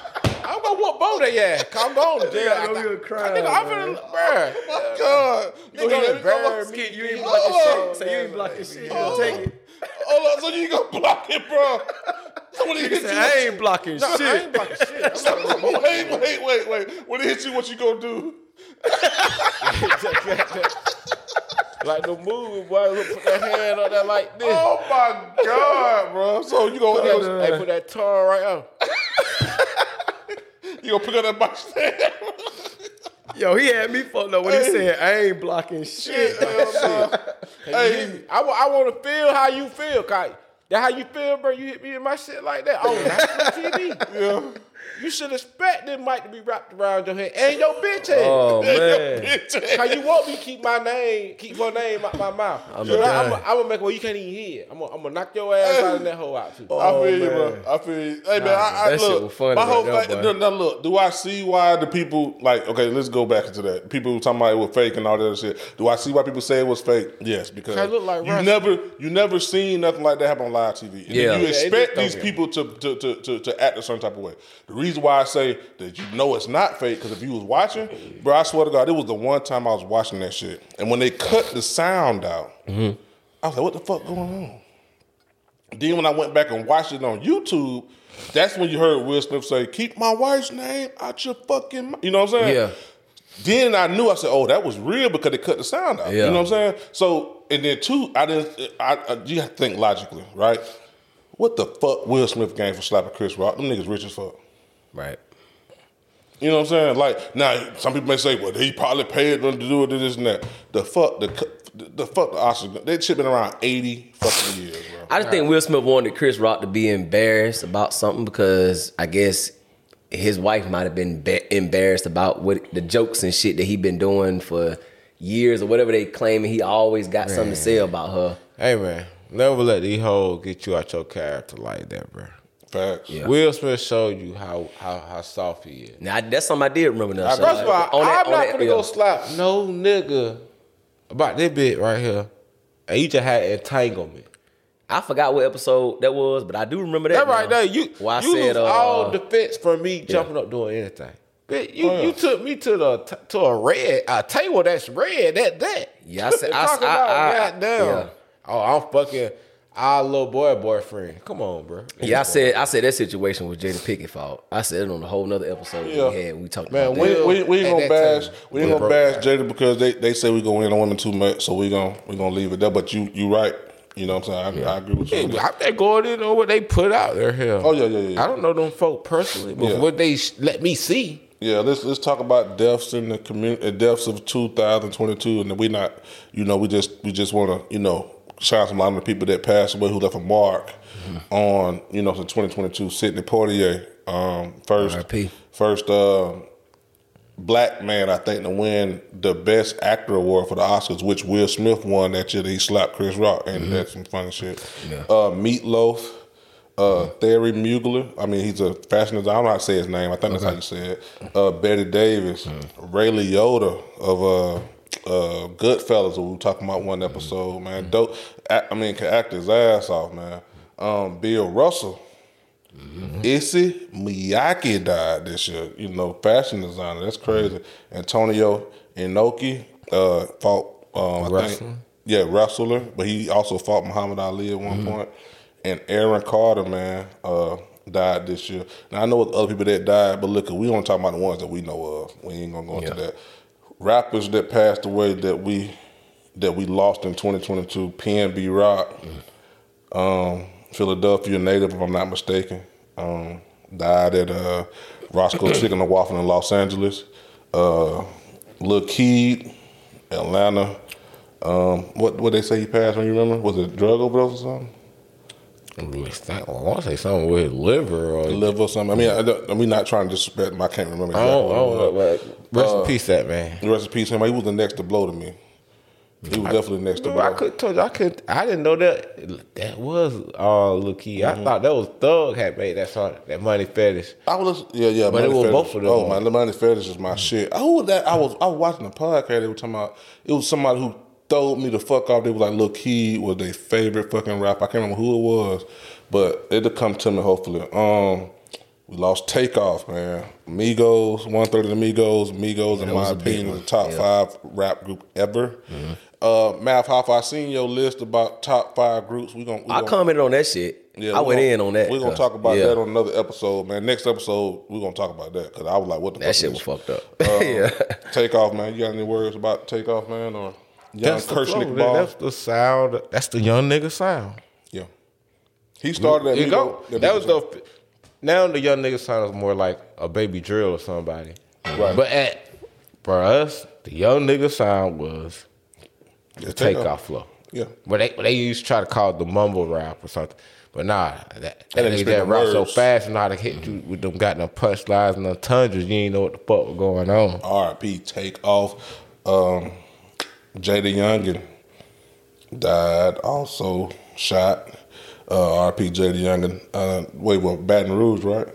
Gonna whoop both of. I'm going to jail. gonna be a crowd, Nigga, I'm finna, bruh. Oh God, you gonna gonna bury me. You ain't blocking on. shit. So you ain't blocking shit. You gonna take it. Hold on, so you gonna block it, bro? Somebody He hit said, you. I ain't blocking No, I shit. ain't blocking shit. Gonna Wait, wait, wait, wait. When it hit you, what you gonna do? like the movie, boy. Look, Put that hand up there like this. Oh my God, bro. So you gonna, gonna, Hey, put that tongue right up. you gonna pick up that mic stand? Yo, he had me fucked up when he said, I ain't blocking shit. Uh, hey, I, I want to feel how you feel, Kai. That how you feel, bro? You hit me in my shit like that Oh, on national TV. yeah. You should expect this mic to be wrapped around your head and your bitch head. Oh man. How you want me to keep my name, keep my name out my mouth? I'm So I- I'm gonna make it where you can't even hear. it. I'm gonna, I'm knock your ass out of that hole out too. I feel you, man. bro. I feel you. Hey, man, I, I that shit look. was funny my whole there, thing. boy. Now, now, look. Do I see why the people like? Okay, let's go back into that. People who talking about it was fake and all that other shit. Do I see why people say it was fake? Yes, because Kinda look like you Russ. never, you never seen nothing like that happen on live TV. And Yeah. you Yeah, expect just these people to to, to to to act a certain type of way. The reason why I say that you know it's not fake because if you was watching, bro, I swear to God, it was the one time I was watching that shit, and when they cut the sound out, Mm-hmm. I was like, "What the fuck going on?" Then when I went back and watched it on YouTube, that's when you heard Will Smith say, "Keep my wife's name out your fucking," mouth." you know what I'm saying? Yeah. Then I knew I said, "Oh, that was real because they cut the sound out." Yeah. You know what I'm saying? So and then two, I didn't. I, I you got to think logically, right? What the fuck Will Smith gained for slapping Chris Rock? Them niggas rich as fuck. Right. You know what I'm saying? Like now, some people may say, "Well, he probably paid them to do it, this and that." The fuck the the, the fuck the Oscars. They shit been around eighty fucking years, bro. I just think Will Smith wanted Chris Rock to be embarrassed about something because I guess his wife might have been ba- embarrassed about what the jokes and shit that he been doing for years or whatever they claiming. He always got something to say about her. Hey man, never let these hoes get you out your character like that, bro. Facts. Will Smith showed you how how how soft he is. Now that's something I did remember. Now, First of all, that- I'm on not that- gonna yeah. go slap no nigga about this bit right here. And you just had entanglement. I forgot what episode that was, but I do remember that. That right now. there, you I you said, lose uh, all defense from me jumping up doing anything. Bitch, you, you took me to the to a red a table that's red. That that. Yeah, I said- I- Talking I- about I- goddamn. yeah. Oh, I'm fucking our little boy boyfriend. Come on, bro. Yeah, I said I said that situation was Jada Pickett fault. I said it on a whole nother episode Yeah. we had. We talked Man, about we, that. we, we ain't gonna that bash time, we ain't gonna bash Jada because they, they say we gonna in on women too much, so we gonna we gonna leave it there. But you you right, you know what I'm saying? I, I agree with you. Hey, I think going in on what they put out there here. Oh, yeah, yeah, yeah, yeah. I don't know them folk personally, but Yeah. what they sh- let me see. Yeah, let's let's talk about deaths in the community, uh, deaths of 2022, and we not, you know, we just we just want to, you know, shine a lot of the people that passed away who left a mark on you know since 2022. Sidney Poitier, um, first R.I.P.. first uh, black man I think to win the best actor award for the Oscars, which Will Smith won that year. That he slapped Chris Rock, and that's some funny shit. Uh, Meatloaf. Uh, Theory Mugler. I mean, he's a fashion designer. I don't know how to say his name. I think that's how you say it. Uh, Betty Davis, Ray Liotta of uh, uh, Goodfellas, we were talking about one episode, man. Dope. I mean, can act his ass off, man. Um, Bill Russell. Issey Miyake died this year. You know, fashion designer. That's crazy. Antonio Inoki uh, fought. Um, I think, yeah, wrestler, but he also fought Muhammad Ali at one point. And Aaron Carter, man, uh, died this year. Now I know other people that died, but look, we only talk about the ones that we know of. We ain't gonna go into that. Rappers that passed away that we that we lost in 2022. PNB Rock, um, Philadelphia native, if I'm not mistaken, um, died at uh, Roscoe Chicken and Waffle in Los Angeles. Uh, Lil Keed, Atlanta. Um, what what they say he passed when you remember? Was it drug overdose or something? I I want to say something with his liver or. Liver or something. I mean, I don't, I'm not trying to disrespect him. I can't remember. Exactly don't, I what don't it know, was. but rest Uh, in peace, that man. Rest in peace, him. He was the next to blow to me. He was definitely next to blow. I could told you I could I didn't know that that was uh Lil Keed. I thought that was Thug had made that song that money fetish. I was yeah yeah. But it was Fetish. both of them. Oh the money fetish is my shit. Who was that? I was I was watching a podcast. They were talking about it was somebody who throwed me the fuck off. They was like, "Look, he was their favorite fucking rapper." I can't remember who it was, but it'll come to me hopefully. Um, we lost Takeoff, man. Migos, one third of the Migos. Migos, in my opinion, is the top five rap group ever. Uh, Math Hoffa, I seen your list about top five groups. We gonna we I gonna- commented on that shit. Yeah, I went gonna- in on that. We're gonna talk about yeah, that on another episode, man. Next episode, we're gonna talk about that because I was like, "What the That fuck shit is was fucked up. Um, yeah. Take off, man. You got any words about take off, man? Or young That's the, flow, Kirsnick man. ball? that's the sound. That's the young nigga sound. yeah. He started at You go. that That was the. Now the young nigga sound is more like a baby drill or somebody. Right. But at for us, the young nigga sound was the Take takeoff Off. flow. Yeah. But they they used to try to call it the mumble rap or something. But nah, that, that nigga that rap so fast and how to hit you with them goddamn punchlines and the tundras, you ain't know what the fuck was going on. R.I.P. Take off. Um, Jada Youngin died. Also shot. Uh, R.I.P. Jada Youngin. Uh, wait, what? Baton Rouge, right?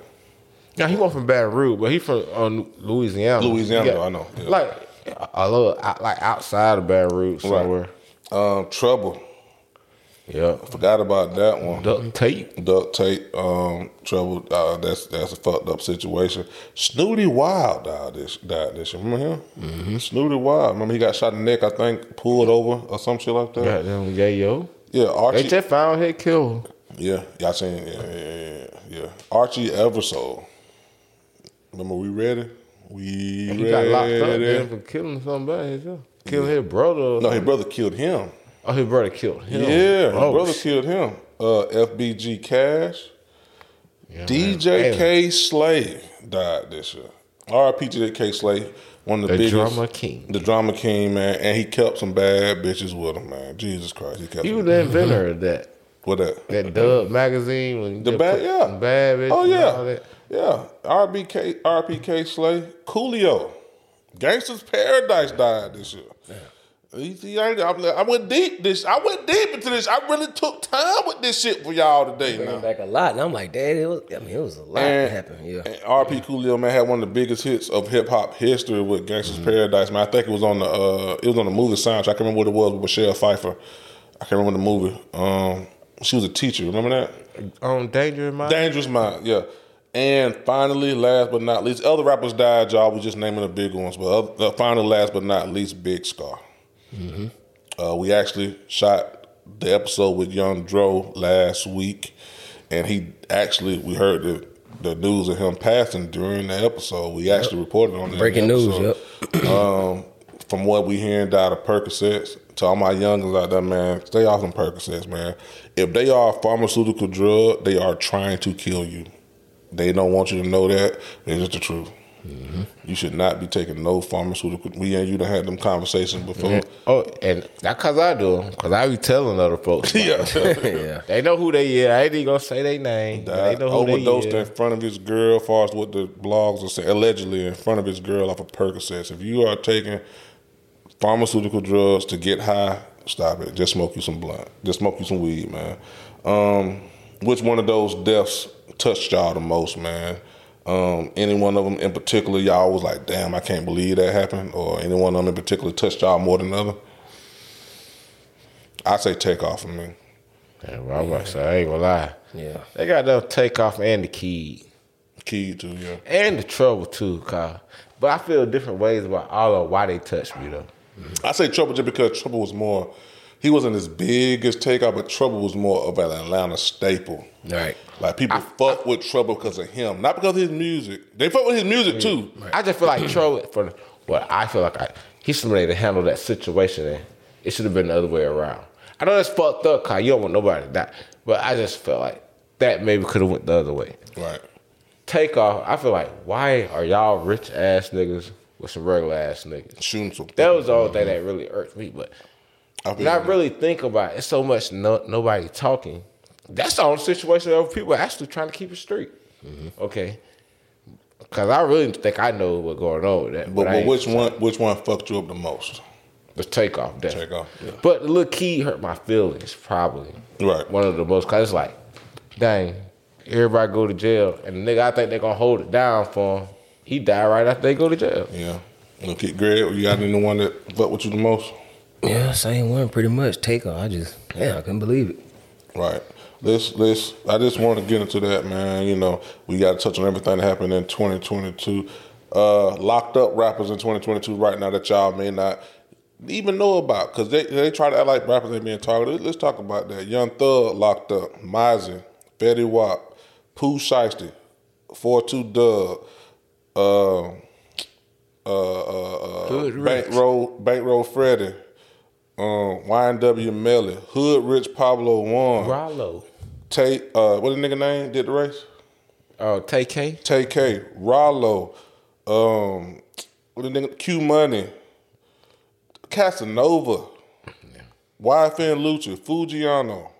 Yeah, he wasn't from Baton Rouge, but he from um, Louisiana. Louisiana, Yeah. I know, yeah. Like a little out, like outside of Baton Rouge somewhere. Um, Trouble. Yeah. Forgot about that one. Duct tape. duct tape, um, trouble. Uh, that's that's a fucked up situation. Snootie Wild died this died this year. Remember him? Mm-hmm. Snootie Wild. Remember he got shot in the neck. I think pulled over or some shit like that. Goddamn yayo. Yeah, They Archie. just found him killed. yeah, y'all seen? Yeah, yeah, yeah, yeah. Archie Eversole. Remember we read it. We He ready. got locked up for killing somebody. himself. Killed his brother. No, his brother killed him. Oh, his brother killed him. Yeah, his Oh, brother shit. killed him. Uh, FBG Cash. Yeah, DJ man. K Slay died this year. R.I.P. DJ Kay Slay, one of the, The biggest, drama king. the drama king, man, and he kept some bad bitches with him, man. Jesus Christ, he kept. He was the inventor of that. what that? That Dub magazine when The bad, yeah. bad bitches oh yeah, that. yeah. RBK, RPK Slay, Coolio, Gangsta's Paradise died this year. You see, I, I, I went deep. This I went deep into this. I really took time with this shit for y'all today. Bringing Now. back a lot, and I'm like, Dad, it was. I mean, it was a lot And, that happened. Yeah. and RP Coolio man had one of the biggest hits of hip hop history with Gangsta's Mm-hmm. Paradise. Man, I think it was on the uh, it was on the movie soundtrack. I can't remember what it was with Michelle Pfeiffer. I can't remember the movie. Um, she was a teacher. Remember that? On Danger in My Dangerous Mind. Yeah. And finally, last but not least, other rappers died. Y'all was just naming the big ones, but other, uh, finally, last but not least, Big Scarr. Uh, we actually shot the episode with Young Dro last week, and he actually we heard the the news of him passing during the episode. We actually reported on that Breaking news, episode. um, from what we hearing out of Percocets, to all my youngins out there, man, stay off them Percocets, man. If they are a pharmaceutical drug, they are trying to kill you. They don't want you to know that. It's just the truth. You should not be taking no pharmaceutical. We and you done had them conversations before. Oh, and that cause I do, cause I be telling other folks. Yeah, yeah. They know who they is. I ain't even gonna say their name. They know who overdosed they in front of his girl. As far as what the blogs are saying, allegedly in front of his girl off of Percocets. If you are taking pharmaceutical drugs to get high, stop it. Just smoke you some blunt. Just smoke you some weed, man. Um, which one of those deaths touched y'all the most, man? Um, any one of them in particular, y'all was like, "Damn, I can't believe that happened," or any one of them in particular touched y'all more than other? I say take off for me. Yeah, well, I'm about to say, I ain't gonna lie. Yeah. They got them takeoff and the key. Key to yeah. And the trouble too, Kyle. But I feel different ways about all of why they touched me though. I say Trouble just because Trouble was more. He wasn't as big as Takeoff, but Trouble was more of an Atlanta staple. Right. Like people I, fuck with Trouble because of him, not because of his music. They fuck with his music mm, too. I just feel like Trouble for what I feel like I, he's somebody to handle that situation and it should have been the other way around. I know that's fucked up, Kyle. You don't want nobody to die. But I just felt like that maybe could have went the other way. Right. Takeoff, I feel like why are y'all rich ass niggas with some regular ass niggas? Shooting some. That was the only thing that really irked me. But I not really think about it. It's so much no, nobody talking. That's the only situation where people are actually trying to keep it straight. Mm-hmm. Okay. Cause I really think I know what's going on with that. But, I but which one? Which one fucked you up the most? the takeoff, definitely. Takeoff, yeah. But the little key hurt my feelings, probably. Right. One of the most, cause it's like, dang, everybody go to jail, and the nigga I think they gonna hold it down for him. He died right after they go to jail. Yeah. Okay, Greg, you got any one that fucked with you the most? Yeah, same one pretty much. Take off. I just yeah, I couldn't believe it. Right. Let's let's. I just want to get into that, man. You know, we got to touch on everything that happened in 2022. Uh, locked up rappers in 2022 right now that y'all may not even know about because they they try to act like rappers ain't being targeted. Let's talk about that. Young Thug locked up. Mizey, Fetty Wap, Pooh Shiesty, 42 Dub, uh, uh, uh, uh, Bankroll, Bankroll Freddie, um, YNW Melly, Hood Rich Pablo Juan, Rollo. Tay, uh, what the nigga name did the race? Oh, Tay K. Tay K, Rollo, um, what the nigga, Q Money, Casanova, YFN Lucci, Foogiano,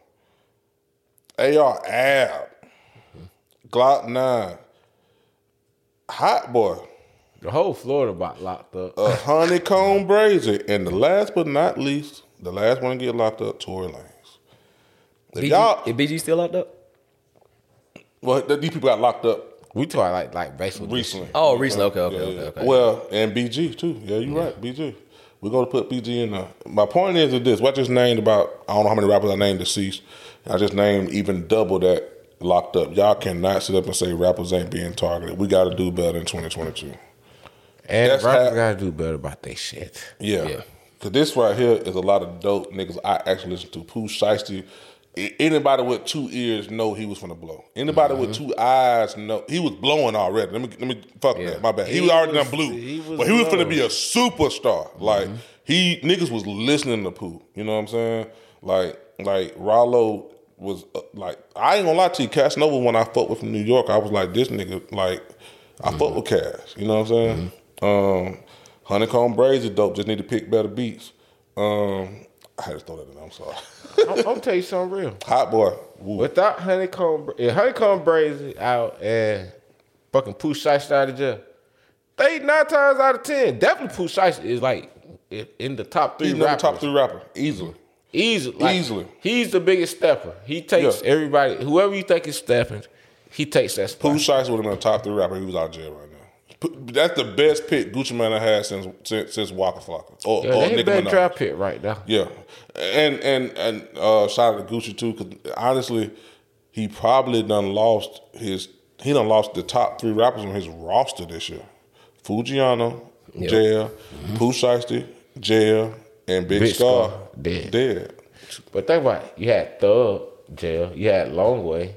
AR Ab, Glock 9, Hot Boy, The whole Florida about locked up. A Honeycomb Brazy, and the last but not least, the last one to get locked up, Tory Lanez. If y'all, BG, is BG still locked up? well, th- these people got locked up we talk like like basically recently. Oh, recently. Okay, okay, Yeah, okay, yeah. okay. Well, and BG too. Yeah, you're right. BG. We're gonna put BG in there. My point is that this. What I just named about I don't know how many rappers I named deceased. I just named even double that locked up. Y'all cannot sit up and say rappers ain't being targeted. We got to do better in 2022. And That's rappers how- gotta do better about their shit. Yeah. Yeah. Cause this right here is a lot of dope niggas I actually listen to. Pooh Shiesty. A- Anybody with two ears know he was finna blow. Anybody with Mm-hmm. two eyes know he was blowing already. Let me let me fuck that. My bad. He, He was already done blue, he was but he was finna blowing. be a superstar. Like he niggas was listening to Pooh. You know what I'm saying? Like like Rollo was uh, like I ain't gonna lie to you, Casanova when I fucked with from New York, I was like this nigga like I fuck with Cass. You know what I'm saying? Um, Honeycomb Brazy dope. Just need to pick better beats. Um, I had to throw that in. I'm sorry. I'm, I'm tell you something real. Hot boy. Woo. Without honeycomb, if honeycomb brazy out and fucking Pooh Shiesty out of jail, they nine times out of ten definitely Pooh Shiesty is like in the top three He's rappers. top three rapper easily. Easily, like, Easily. He's the biggest stepper. He takes Yeah. everybody, whoever you think is stepping, he takes that spot. Pooh Shiesty would have been a top three rapper. He was out of jail right now. That's the best pick Gucci Mane I had since since, since Waka Flocka or, yeah, or Nicki Minaj. draft pick right now. Yeah, and and and uh, shout out to Gucci too, because honestly, he probably done lost his. He done lost the top three rappers on his roster this year. Foogiano, Yep. Jail, Pooh Shiesty, Jail, and Big, Big Scarr, Scar, dead. Dead. But think about it. You had Thug jail. You had Longway.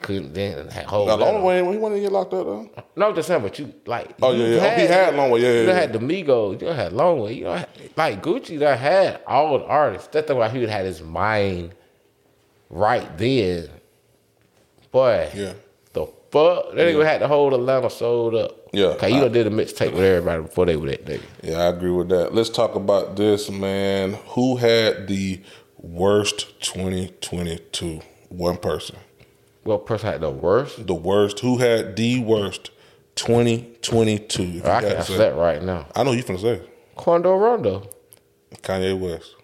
Couldn't then hold. Now, Long on. Way, he wanted to get locked up though. No, I'm just saying, but you like. Oh, you yeah, yeah. Oh, he had Long Way. Yeah, yeah, You yeah. had the Migos. You had Long Way. You know, like Gucci that had all the artists. That's the why he would had his mind right then. Boy, Yeah. the fuck that nigga had the whole Atlanta sold up. Yeah. Okay, you done did a mixtape with everybody before they were that nigga. Yeah, I agree with that. Let's talk about this, man. Who had the worst 2022? One person. What person had the worst? The worst. Who had the worst 2022? I can answer say. that right now. I know you finna say. Quando Rondo. Kanye West.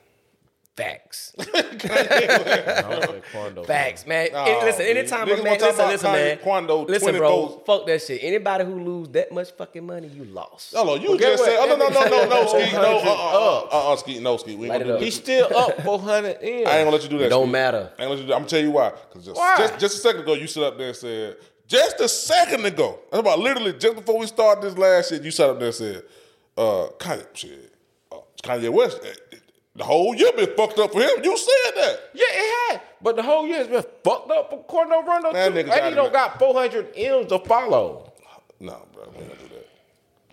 Facts. I don't say Quando. Facts, man. Nah, Any- listen, anytime Niggas a man, listen, listen, man. Quando, listen, bro. goals. Fuck that shit. Anybody who lose that much fucking money, you lost. Hello, you Well, just said, oh, no, no, no, no, no, Skeet, no, uh, 400 uh, uh, uh, Skeet, no, Skeet, we ain't gonna do up. He's still up 400 in. I ain't gonna let you do that. Don't matter. I ain't let you do I'm gonna tell you why. Cause just, Why? just just a second ago, you stood up there and said, just a second ago, that's about literally just before we started this last shit, you sat up there and said, uh, Kanye, shit, uh, Kanye West, eh, the whole year been fucked up for him. You said that. Yeah, it had. But the whole year has been fucked up for Quando Rondo That too. And he don't got 400 M's to follow. No, bro, we ain't gonna do that.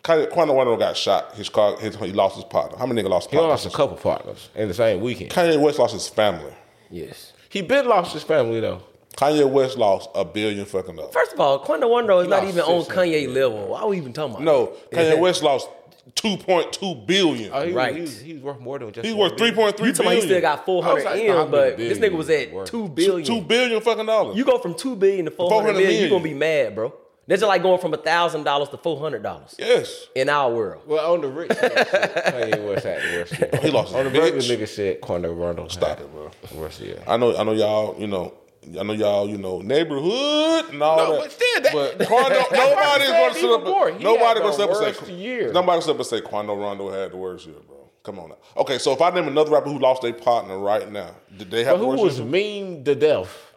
Kanye, Quando Rondo got shot. His car, his, he lost his partner. How many niggas lost He partners? lost a couple partners in the same weekend. Kanye West lost his family. Yes. He been lost his family though. Kanye West lost a billion fucking dollars. First of all, Quando Rondo is not even on Kanye level. Why are we even talking about? No, that? Kanye West lost two point two billion. Oh, he, Right. he's, was- he worth more than just He's one worth three billion. point three You talking about he still got four hundred I like, M, but this nigga was at worth? two Two, billion. two billion fucking dollars. You go from two billion to four hundred 400 million, you million. gonna be mad, bro. That's just like going from thousand dollars to four hundred dollars yes. in our world. Well, on the rich side, Kanye West had the worst year. He lost On the his regular nigga said Quando Rondo Stop it, bro. the worst year. I know, I know, y'all. You know, I know y'all. You know, neighborhood and all No, that. but still, that- but Quando, that's why nobody's I going said to sit up. even more. He Nobody had going to the sit up and worst say. year. Nobody sit up and say Quando Rondo had the worst year, bro. Come on now. Okay, so if I name another rapper who lost their partner right now, did they have But the who worst was year? mean to death?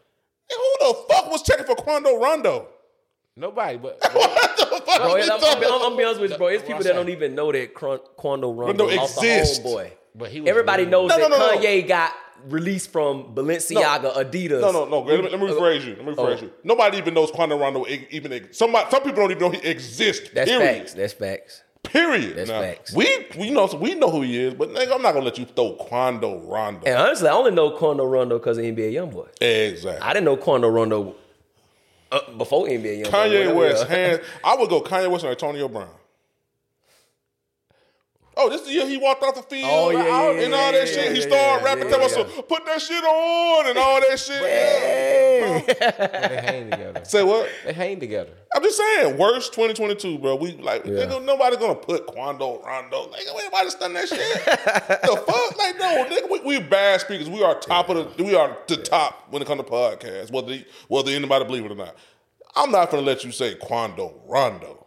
Who the fuck was checking for Quando Rondo? Nobody, but What the fuck? Bro, are we I'm, I'm, talking I'm, I'm about? be honest with you, bro. It's people that don't even know that Cron- Quando Rondo Rondo lost exists. a homeboy. But he was Everybody really- knows No, that no, no, no. Kanye got released from Balenciaga, Adidas. No, no, no. Let me, let me rephrase you. Let me rephrase Oh. you. Nobody even knows Quando Rondo even. Somebody, some people don't even know he exists. That's period. facts. That's facts. Period. That's Now, facts. We we know we know who he is, but nigga, I'm not gonna let you throw Quando Rondo. And honestly, I only know Quando Rondo because of NBA YoungBoy. Exactly. I didn't know Quando Rondo uh, before NBA YoungBoy. Kanye West, hands. I would go Kanye West and Antonio Brown. Oh, this is the year he walked off the field Oh, yeah, yeah, and yeah, all yeah, that shit. yeah, he started yeah, rapping, yeah, tell us yeah. to put that shit on and all that shit. they hang together. Say what? They hang together. I'm just saying, worst 2022, bro. We like, nigga, nobody gonna put Quando Rondo. Like, ain't nobody done that shit. the fuck, like, no, nigga, we, we bad speakers. We are top of the, we are the top when it comes to podcasts, whether whether anybody believe it or not. I'm not gonna let you say Quando Rondo.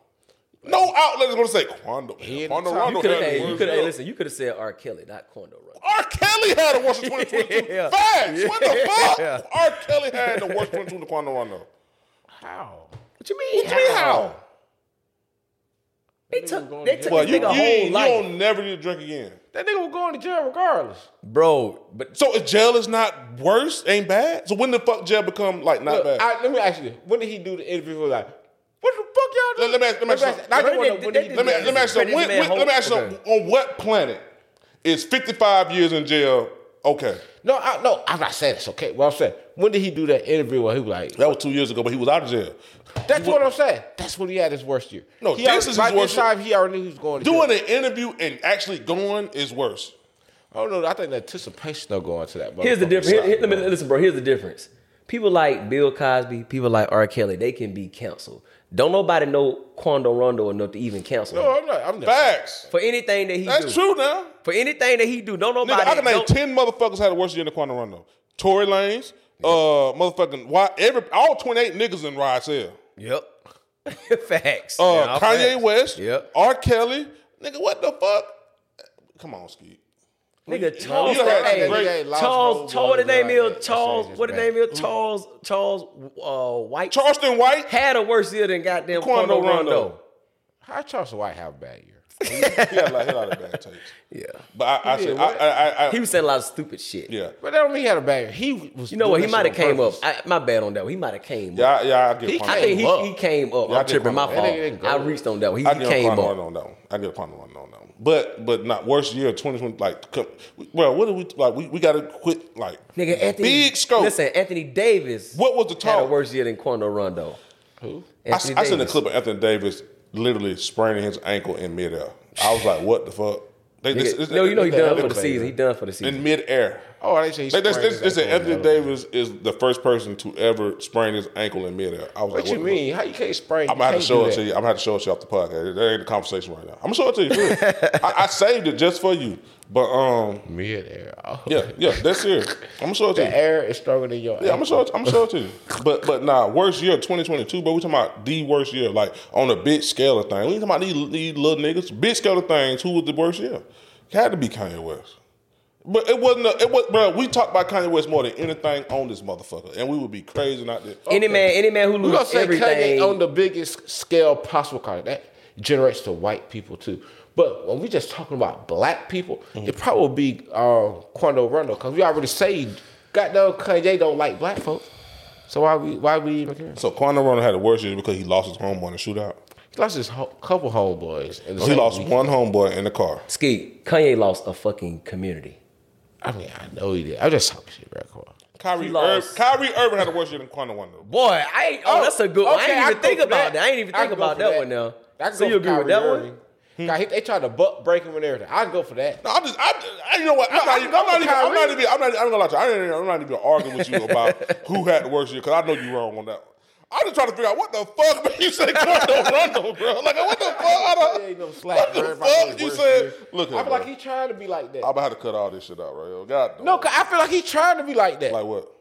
No outlet is gonna say Quando. He Quando. Rondo You could had have, the you worst could have, year. listen, you could have said R. Kelly, not Quando Rondo. R. Kelly had the worst of 2022. Yeah. Facts. What the fuck? Yeah. R. Kelly had the worst 2022 to Quando Rondo. How? What you mean? What you mean how? They took, they took Well, this you, nigga you, whole you life, don't never need to drink again. That nigga was going to jail regardless. bro. But So if jail is not worse, ain't bad. So when the fuck jail become like not Look, bad? I, let me ask you this. When did he do the interview? He was like, what the fuck y'all Let- do? let me ask- let me ask you something. wanna know when did he let me let me ask you something. When, Credit when, man let me ask you something. On what planet is 55 years in jail okay? No, I, no, I'm not saying it's okay. What I'm saying, when did he do that interview where he was like, That was two years ago, but he was out of jail. that's what I'm saying. That's when he had his worst year. No, he this already- is his worst year. time he already knew he was going to Doing jail. an interview and actually going is worse. Oh, I don't know. I think the anticipation of going to that. here's the motherfucker difference. Here- here- let me bro. listen, bro. Here's the difference. People like Bill Cosby, people like R. Kelly, they can be canceled. Don't nobody know Quando Rondo enough to even cancel him. No, I'm not. I'm not. Facts. For anything that he That's do. true now. For anything that he do, don't Nigga, nobody. I can name don't- ten motherfuckers had a worse year than Quando Rondo. Tory Lanez, uh, motherfucking why every all 28 niggas in YSL. Yep. Facts. Uh, Kanye facts. West, Yep. R. Kelly, nigga, what the fuck? Come on, Skeet. Nigga, Charles, you had hey, great- Hey, Charles, Charles, what the name is? That Charles, what the name is? Charles, Charles, uh, White Charleston White, had a worse year than goddamn Quando Quando Rondo. Rondo. How Charles White have a bad year? He had a lot, he had a lot of bad takes. Yeah, But I, I He said, I, what? I, I, I, he was saying a lot of stupid shit. yeah, But that don't mean he had a bad. He was. You know what? He might have shit on came up. purpose. I, my bad on that one. He might have came yeah, up. I- yeah. I get He Quando. I think he, he came up. Yeah, I I'm tripping. My Quando. fault. That nigga didn't go I reached on that one. He, I he get came up. On that one. I get Quando Rondo on that one. But but not worst year 2020. Like, well, what do we like? We, we got to quit. Like, Nigga, Anthony. big scope. Listen, Anthony Davis. What was the Had a talk? worse year than Quando Rondo. Who? I, I seen a clip of Anthony Davis literally spraining his ankle in midair. I was like, what the fuck? They, this- this- no, you know he done for the season. He done for the season. in midair. Oh, they say he They, they, sprained they, his they said ankle Anthony the elevator. Davis is the first person to ever sprain his ankle in midair. I was like, What like, you the mean? How you can't sprain? I'm gonna have to show it to you. I'm gonna have to show it to you off the podcast. That ain't the conversation right now. I'm gonna show it to you. I, I saved it just for you. But um, Mid air. Oh. yeah, yeah, that's it. I'm gonna show it to The you. The air is stronger than your. Yeah, I'm gonna show it. I'm gonna show it to you. But but nah, worst year 2022. But we talking about the worst year, like on a big scale of things. We ain't talking about these, these little niggas. Big scale of things. Who was the worst year? It had to be Kanye West. But it wasn't. A, it was, bro. We talk about Kanye West more than anything on this motherfucker, and we would be crazy not there. Any man, any man who We gonna loses say everything. Kanye on the biggest scale possible. Cause that generates to white people too. But when we just talking about black people, Mm-hmm. it probably would be uh, Quando Rondo because we already say, goddamn Kanye don't like black folks. So why we why we even care? So Quando Rondo had the worst year because he lost his homeboy in a shootout. He lost his ho- couple homeboys. in the Oh, he lost week. one homeboy in the car. Ski, Kanye lost a fucking community. I mean, I know he did. I'm just talking shit, bro. Come on. Kyrie, He Ir- lost. Kyrie Irving had a worse year than Quando Rondo. Boy, I ain't. Oh, oh, that's a good one. I okay, ain't even can think about that. I ain't even think about for that, one now. I can So go you for agree with Kyrie that one? God, he- they tried to butt break him and everything. I can go for that. No, I'm just, I, I, you know what? I'm No, not, I even, can I'm not even, I'm not even, I'm not, I'm gonna lie to you. I ain't, I'm not even arguing with you about who had the worst year because I know you're wrong on that one. I'm just trying to figure out what the fuck made you say Quando Rondo, bro. Like, what the fuck? I don't, Ain't no slack, what the bro, if fuck you said? year. Look, I at feel like he trying to be like that. I'm about to cut all this shit out right here. God, no, 'cause I feel like he trying to be like that. like what?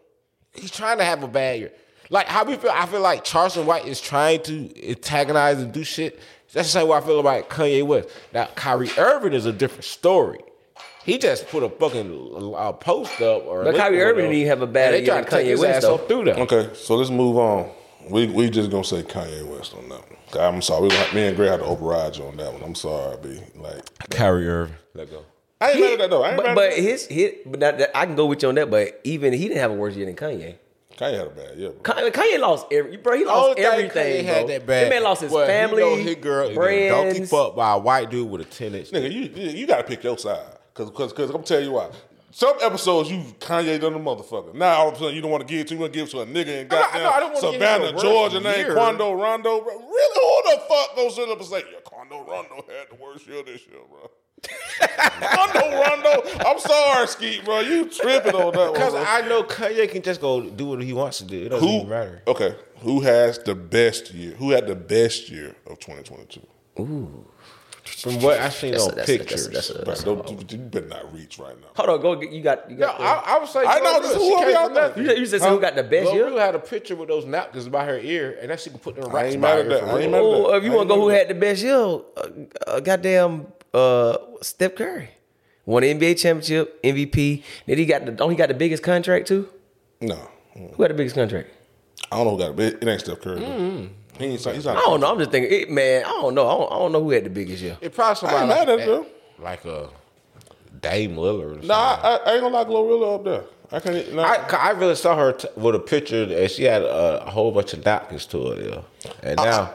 He's trying to have a bad year. Like how we feel. I feel like Charleston White is trying to antagonize and do shit. That's the same way I feel about Kanye West. Now Kyrie Irving is a different story. He just put a fucking uh, post up or. a But Kyrie Irving whatever, didn't have a bad and they year tried than to take Kanye his West, ass though. up through that. Okay, so let's move on. We we just gonna say Kanye West on that one. I'm sorry. We gonna, me and Gray had to override you on that one. I'm sorry, B. Like Kyrie Irving. Let go. I ain't mad at that though. I ain't But, mad but at that. his hit, but that, that- I can go with you on that. But even he didn't have a worse year than Kanye. Kanye had a bad year. Bro. Kanye, Kanye lost every, bro. He lost thing everything. Kanye had that bad. That man lost his Well, family, He know his girl brands. donkey brands. fucked by a white dude with a ten inch. Nigga, you you, you gotta pick your side. Cause cause cause I'm gonna tell you why. Some episodes you Kanye done the motherfucker. Now all of a sudden you don't want to give it to you want to give it to a nigga and I'm not- goddamn no, I don't wanna give him Savannah, Georgia named year. Quando Rondo. Bro. Really? Who the fuck goes sit up and say, yeah, Quando Rondo had the worst year this year, bro? Quando Rondo. I'm sorry, Skeet, bro. You tripping on that one. Because. I know Kanye can just go do what he wants to do. It doesn't Who even matter. Okay. Who has the best year? Who had the best year of 2022? From what I've seen That's a- on that's a- pictures. that's a- that's a- don't, you better not reach right now. Hold on, go. get- You got. You No, got. I, I would say. I know, this is She who came y'all nothing. you, you just said who got the best year? Glorilla had a picture with those napkins by her ear, and that she could put them I racks ain't by her. that. I ain't mad at Oh, that. if you want to go, who had the best year? Uh, uh, goddamn, uh, Steph Curry won the NBA championship, MVP. Then he got the. Don't he got the biggest contract too? that. No. Who got the biggest contract? I don't know who got it, but it ain't Steph Curry. though. He ain't, he's not I don't know. I'm just thinking, it, man. I don't know. I don't, I don't know who had the biggest year. It probably somebody I ain't like, mad at that, them. like a Dame Lillard. Or Nah, something. I, I ain't gonna lie, Glorilla up there. I can't. Nah. I, 'cause I really saw her t- with a picture, and she had a, a whole bunch of doctors to her. Yeah, and uh, now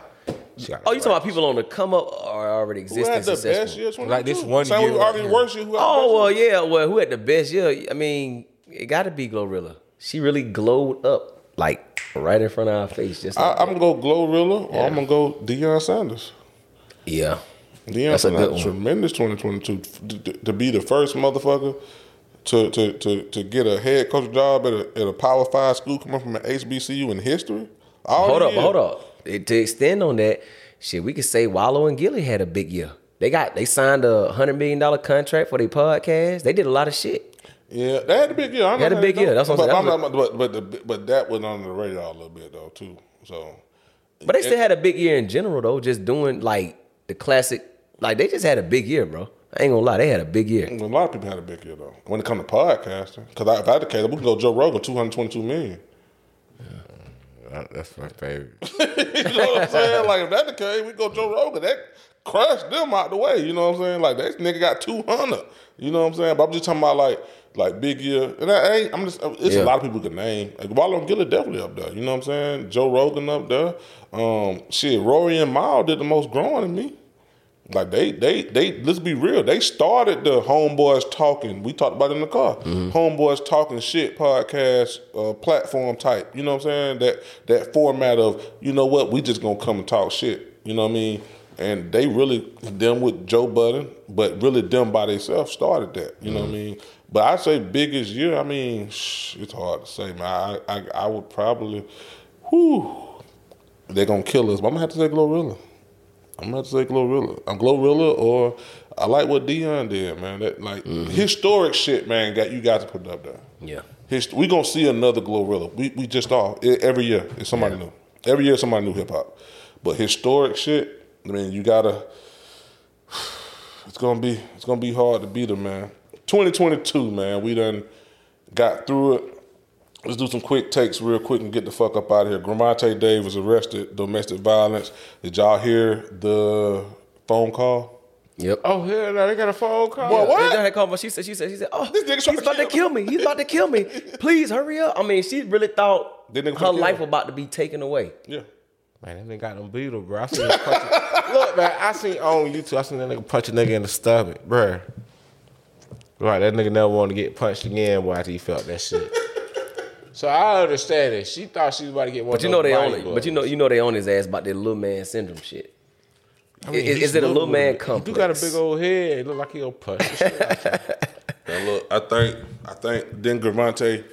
she got Oh, you talking about people on the come up or already who existing had the successful? best year? 2022? Like this one Same year we right arguing here. worse year. Who had the Oh best well, year? yeah. Well, who had the best year? I mean, it got to be Glorilla. She really glowed up like right in front of our face. Just I, like I'm gonna go Glorilla, or Yeah. I'm gonna go Deion Sanders. yeah. Deion That's a Sanders good had one. tremendous 2022 to, to, to be the first motherfucker to, to, to, to get a head coach job at a, at a Power Five school coming from an HBCU in history. All Hold up, year. hold up. To extend on that, shit, we could say Wallo and Gillie had a big year. They got they signed a hundred million dollar contract for their podcast. They did a lot of shit. Yeah, they had a big year. I'm They had a big saying year. That's what I'm but, saying. I'm but but the, but that went under the radar a little bit though too. So, But they still had a big year in general though, just doing like the classic. Like they just had a big year, bro. I ain't gonna lie, they had a big year. a lot of people had a big year though. When it come to podcasting, because if I had the case, we can go Joe Rogan, 222 million. That- That's my favorite. you know what I'm saying? Like if that's the case, we go Joe Rogan. That crushed them out the way. You know what I'm saying? Like that nigga got 200. You know what I'm saying? But I'm just talking about like like big year. And I ain't. I'm just. It's Yeah. a lot of people can name. Like Wallo and Gillie definitely up there. You know what I'm saying? Joe Rogan up there. Um, shit, Rory and Mal did the most growing in me. Like they, they, they. Let's be real. They started the homeboys talking. We talked about it in the car. Homeboys talking shit podcast uh, platform type. You know what I'm saying? That that format of you know what we just gonna come and talk shit. You know what I mean? and they really them with Joe Budden, but really them by themselves started that. You know what I mean? But I say biggest year. I mean, it's hard to say, man. I I, I would probably, whew, they're gonna kill us. But I'm gonna have to say Glorilla. I'm gonna have to say Glorilla. I'm Glorilla, or I like what Deion did, man. That like mm-hmm. historic shit, man. Got you got to put it up there. Yeah. Hist- we gonna see another Glorilla. We we just are E- every year. It's somebody new. Every year, somebody new hip hop. But historic shit. I mean, you gotta. It's gonna be it's gonna be hard to beat them, man. 2022, man. We done got through it. Let's do some quick takes real quick and get the fuck up out of here. Gervonta Davis was arrested, domestic violence. Did y'all hear the phone call? Yep. Oh hell no, they got a phone call. Boy, what? They had called me. She said, she said, she said, oh, This nigga he's to about to kill kill me. He's about to kill me. Please hurry up. I mean, she really thought her finna kill life was about to be taken away. Yeah. Man, that nigga got them beetle, bro. I seen him punch a- Look, man, I seen on YouTube, I seen that nigga punch a nigga in the stomach, bruh. Right, that nigga never wanted to get punched again boy, after he felt that shit. so I understand it. She thought she was about to get one. But you know they on it. But you know, you know they on his ass about that little man syndrome shit. is, is it a little man He complex? do got a big old head. It look like he'll punch. the shit out you. Look, I think I think then Gervonta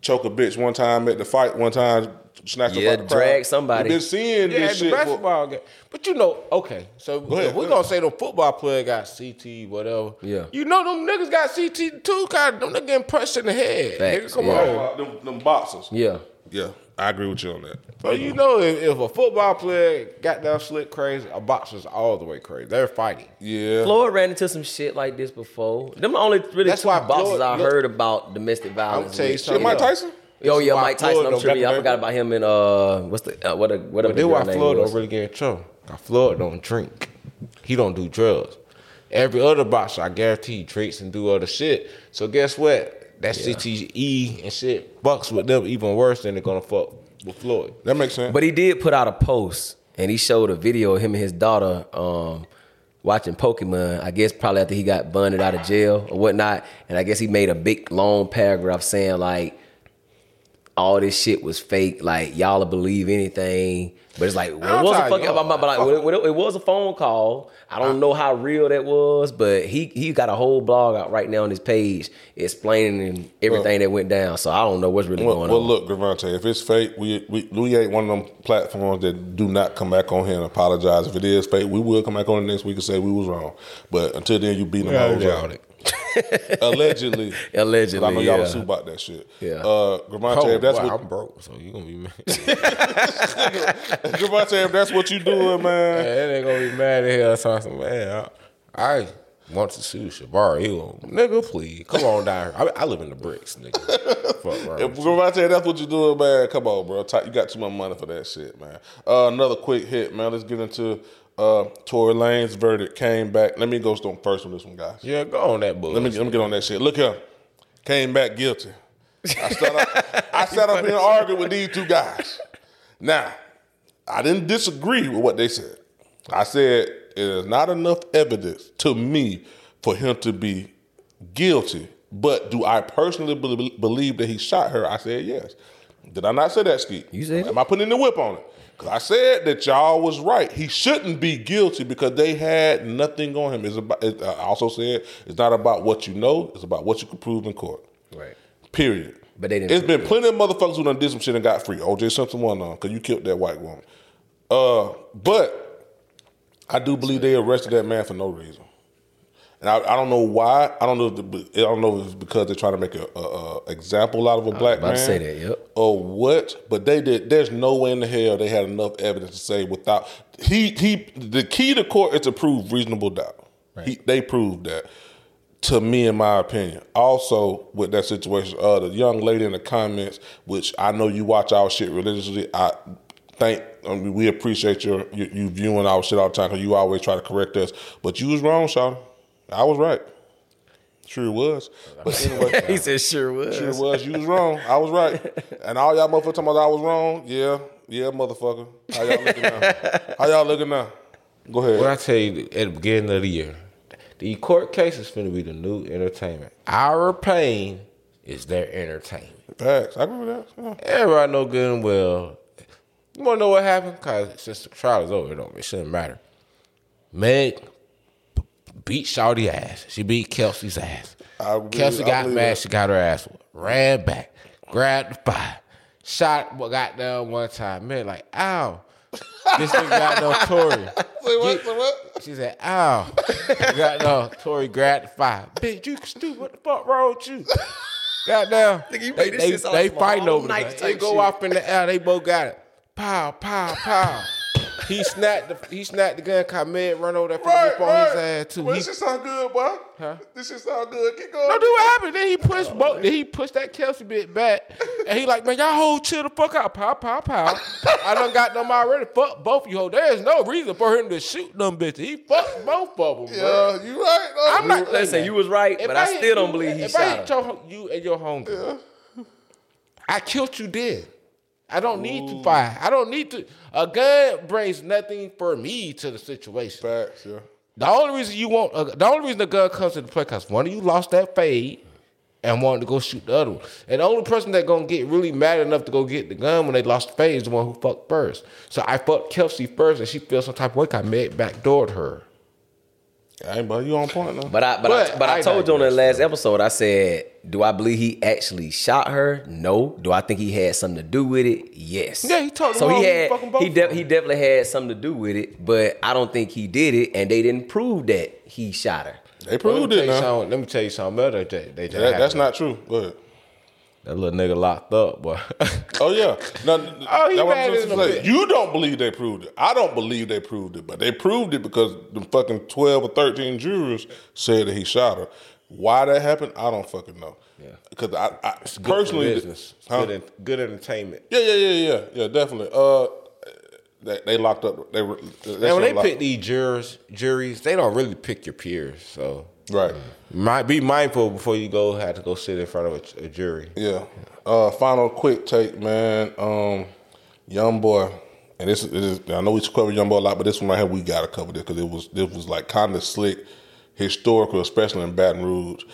choke a bitch one time at the fight, one time snatch Yeah, up out the crowd. drag somebody. We been seeing Yeah, this the shit. For, basketball game. But you know, okay, so ahead, if go we ahead. gonna say the football player got CT, whatever. Yeah. You know them niggas got CT too, cause them niggas getting punched in the head. Facts, Nigga, come yeah. on. them, them boxers. Yeah. Yeah, I agree with you on that. But you know, if, if a football player got down slick crazy, a boxer's all the way crazy. They're fighting. Yeah. Floyd ran into some shit like this before. Them only really That's two why boxers Floyd- I look- heard about domestic violence. tell you something. Mike Tyson? This yeah, why Mike Tyson. Floyd I'm don't tripping. got I forgot about him in uh, what's the uh, what a whatever. But then the why girl name Floyd was. don't really get in trouble. Cause Floyd don't drink. He don't do drugs. Every other boxer, I guarantee, drinks and do other shit. So guess what? That CTE and shit bucks with them even worse than they're gonna fuck with Floyd. That makes sense. But he did put out a post and he showed a video of him and his daughter um, watching Pokemon. I guess probably after he got bonded out of jail or whatnot. And I guess he made a big long paragraph saying like all this shit was fake. Like y'all believe anything. But it's like well, it was a tired, fucking. y'all. But like, well, it, it was a phone call. I don't know how real that was, but he he got a whole blog out right now on his page explaining everything that went down. So I don't know what's really Well, going on. well look, Gervonta, if it's fake, we, we we ain't one of them platforms that do not come back on here and apologize. If it is fake, we will come back on the next week and say we was wrong. But until then, you beat them Yeah, hoes yeah. out. Allegedly. Allegedly. I know y'all yeah. was sue about that shit. Yeah. Uh, Gervonta, Oh, if that's boy, what I'm broke, so you gonna be mad. Gervonta, if that's what you doing, man. Man, they gonna be mad at hell. Talking, man, I, I want to sue Shabar. He gonna, nigga, please come on down here. I, I live in the bricks, nigga. Fuck wrong If with you. Gervonta, that's what you doing, man. Come on, bro. You got too much money for that shit, man. Uh, another quick hit, man. Let's get into uh, Tory Lane's verdict. Came back. Let me go stone first on this one, guys. Yeah, go on that book. Let me let me get on that shit. Look here, came back guilty. I sat up, I sat up here and argued with these two guys. Now, I didn't disagree with what they said. I said it is not enough evidence to me for him to be guilty. But do I personally be- believe that he shot her? I said yes. Did I not say that, Skeet? You said Am I putting the whip on it? Because I said that y'all was right. He shouldn't be guilty because they had nothing on him. It's about. It, I also said it's not about what you know. It's about what you can prove in court. Right. Period. But they didn't It's been plenty of motherfuckers who done did some shit and got free. OJ Simpson one on because you killed that white woman. Uh, but I do believe they arrested that man for no reason. And I, I don't know why. I don't know. If the, I don't know if it's because they're trying to make a, a, a example out of a black about man. say that, yep. Or what? But they did. There's no way in the hell they had enough evidence to say without he he. The key to court is to prove reasonable doubt. He, they proved that. To me, in my opinion, also with that situation, uh, the young lady in the comments, which I know you watch our shit religiously. I think I mean, we appreciate your you, you viewing our shit all the time because you always try to correct us. But you was wrong, Sean. I was right. Sure was. But anyway, he said sure was. Sure was. You was wrong. I was right. And all y'all motherfuckers talking about I was wrong. Yeah. Yeah, motherfucker. How y'all looking now? How y'all looking now? Go ahead. What I tell you at the beginning of the year, the court case is finna be the new entertainment. Our pain is their entertainment. Facts. I agree with that. Yeah. Everybody know good and well. You wanna know what happened? Cause since the trial is over, it don't it shouldn't matter. Meg beat Shawty ass. She beat Kelsey's ass. Believe- Kelsey got mad. that. She got her ass whooped. Ran back, grabbed the fire, shot what got down one time. Man, like ow. this nigga got no Tory. what? Say what? She said, ow. got no Tory grabbed the fire. Bitch, you stupid. What the fuck wrong with you? Goddamn. Nigga, you they this they, they fighting over night the gun. type They go off in the air. They both got it. Pow, pow, pow. He snapped the he snapped the gun. Caught Med run over that Right, fucking on his ass too. Well, He, this shit sound good, boy. This shit sound good. Keep going. no, do what happened? Then he pushed both. Then he pushed that Kelsey bit back, and he like, man, y'all hold chill the fuck out. Pow, pow, pow. I done got them already. Fuck both of you. Ho. There's no reason for him to shoot them bitches. He fucked both of them. bro. Yeah, you right. though. I'm not Listen, you was right, If but I, hit still don't you- believe he if I shot hit her. your, you and your homegirl, I killed you dead. I don't need to fight. I don't need to. A gun brings nothing for me to the situation. Facts, yeah. The only reason you want, uh, the only reason the gun comes into play, because one of you lost that fade and wanted to go shoot the other one. And the only person that gonna get really mad enough to go get the gun when they lost the fade is the one who fucked first. So I fucked Kelsey first, and she feels some type of way. I made backdoored her. Hey, but you on point though. But I but, But I, but I, I told you on the last episode, I said, do I believe he actually shot her? No. Do I think he had something to do with it? Yes. Yeah, he told So he had he of de- he definitely had something to do with it, but I don't think he did it, and they didn't prove that he shot her. they Let proved me, tell it you now. something, let me tell you something else that they, they just That, that's not true. Go ahead. That little nigga locked up, boy. Oh yeah. No, Oh, he that what mad I'm as a You don't believe they proved it. I don't believe they proved it, but they proved it because the fucking twelve or thirteen jurors said that he shot her. Why that happened, I don't fucking know. Yeah. Because I, I personally, business, Huh? good, en- good entertainment. yeah, yeah, yeah, yeah, yeah, definitely. Uh, they, they locked up. They were. And when they pick these jurors, juries, they don't really pick your peers. So right. Might be mindful before you go have to go sit in front of a, a jury. Yeah. Uh, final quick take, man. Um, young boy, and this is I know we cover young boy a lot, but this one right here we gotta cover this because it was this was like kind of slick, historical, especially in Baton Rouge.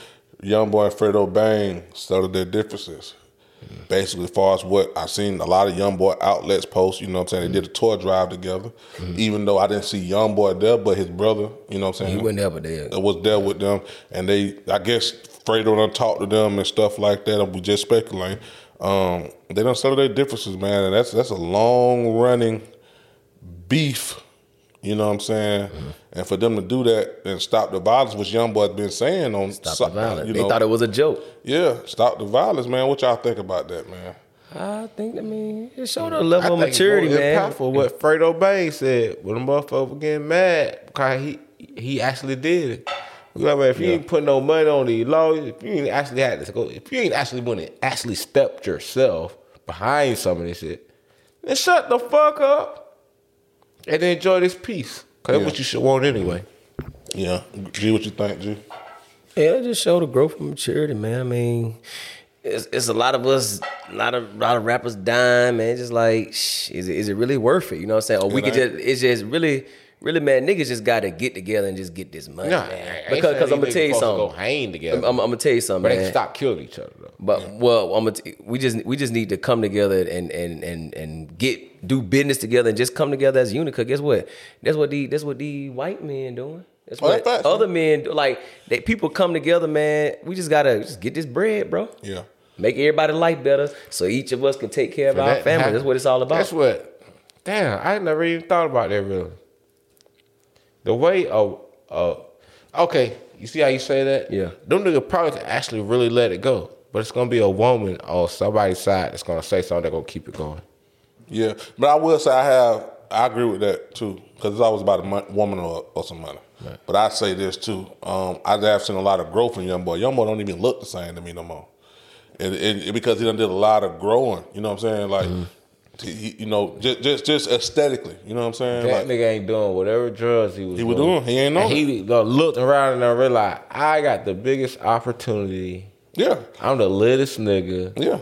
Young boy and Fredo Bang settled their differences. Basically, as far as what I seen, a lot of young boy outlets post. You know what I'm saying? They did a tour drive together. Even though I didn't see young boy there, but his brother. You know what I'm saying? He wasn't ever there. that was there with them, and they, I guess, Fredo done talked to them and stuff like that. And we just speculating. Um, they don't settle their differences, man, and that's that's a long running beef. You know what I'm saying? Mm-hmm. And for them to do that and stop the violence, which young boy's been saying on Stop so- the violence. you they know, thought it was a joke. yeah, stop the violence, man. What y'all think about that, man? I think I mean it showed a level I of think it's maturity, more man. impactful what Fredo Bang said when the motherfucker was getting mad because he he actually did it. You know what I mean? If you ain't put no money on the law, if you ain't actually had to go, if you ain't actually want to actually stepped yourself behind some of this shit, then shut the fuck up and then enjoy this peace. Cause that's what you should want anyway. Yeah, G, what you think, G? Yeah, it just showed the growth and maturity, man. I mean, it's, it's a lot of us, a lot of lot of rappers dying, man. Just like, shh, is it is it really worth it? You know what I'm saying? Or we could just, it's just really, really, man. Niggas just got to get together and just get this money, Nah, man. Because, because I'm gonna tell you something. Go hang together, I'm, I'm, I'm gonna tell you something, but they man. can stop killing each other though. But well, I'm gonna t- we just we just need to come together and and and and get do business together and just come together as a unit. Cause guess what? That's what the that's what the white men doing. That's Oh, what that's other men do. Like they people come together, man. We just gotta just get this bread, bro. Yeah. Make everybody life better, so each of us can take care of For our that family. That's what it's all about. That's what. Damn, I never even thought about that really. The way oh uh okay, you see how you say that? Yeah. Them nigga probably could actually really let it go. But it's gonna be a woman on somebody's side that's gonna say something that's gonna keep it going. Yeah, but I will say I have. I agree with that too because it's always about a mon- woman or, or some money. But I say this too. Um, I have seen a lot of growth in young boy. Young boy don't even look the same to me no more, and, and, and because he done did a lot of growing. You know what I'm saying? Like, Mm-hmm. He, you know, just just just aesthetically. You know what I'm saying? That Like, nigga ain't doing whatever drugs he was. He was doing. He ain't know And He looked around and done realized I got the biggest opportunity. yeah, I'm the littest nigga. yeah.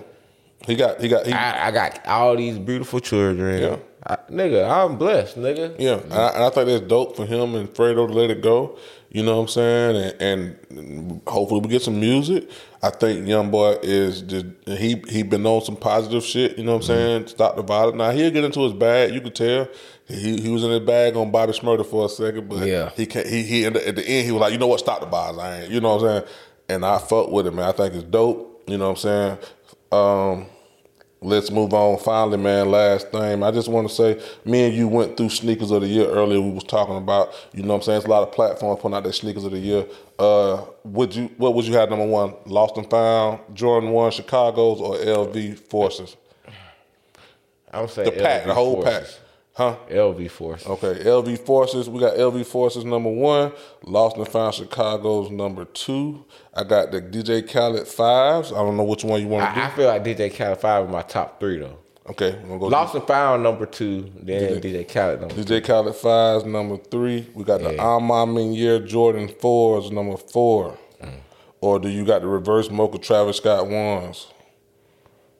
He got he got he, I, I got all these beautiful children. Yeah. I, nigga, I'm blessed, nigga. Yeah, and I, and I think that's dope for him and Fredo to let it go. You know what I'm saying? And, and hopefully we get some music. I think Young Boy is just he he been on some positive shit. You know what I'm saying? Stop the violence. Now he'll get into his bag. You could tell he he was in his bag on Bobby Shmurda for a second, but Yeah. he can't. He he at the, at the end he was like, you know what? Stop the violence. I ain't. You know what I'm saying? And I fuck with it, man. I think it's dope. You know what I'm saying? Um, Let's move on. Finally, man, last thing. I just want to say, me and you went through sneakers of the year earlier. We was talking about, you know what I'm saying? It's a lot of platforms putting out their sneakers of the year. Uh, would you what would you have number one? Lost and Found, Jordan One, Chicago's, or LV Forces? I'm saying The pack, LV the whole Forces. pack. Huh? LV Force. Okay, LV Forces. We got LV Forces number one. Lost and Found Chicago's number two. I got the DJ Khaled fives. I don't know which one you want to I, I feel like DJ Khaled five is my top three though. Okay, we're gonna go. Lost and Found number two, then DJ Khaled number two. DJ Khaled fives number three. We got the Yeah. A Ma Maniére Jordan fours number four. Mm. Or do you got the reverse Mocha Travis Scott ones?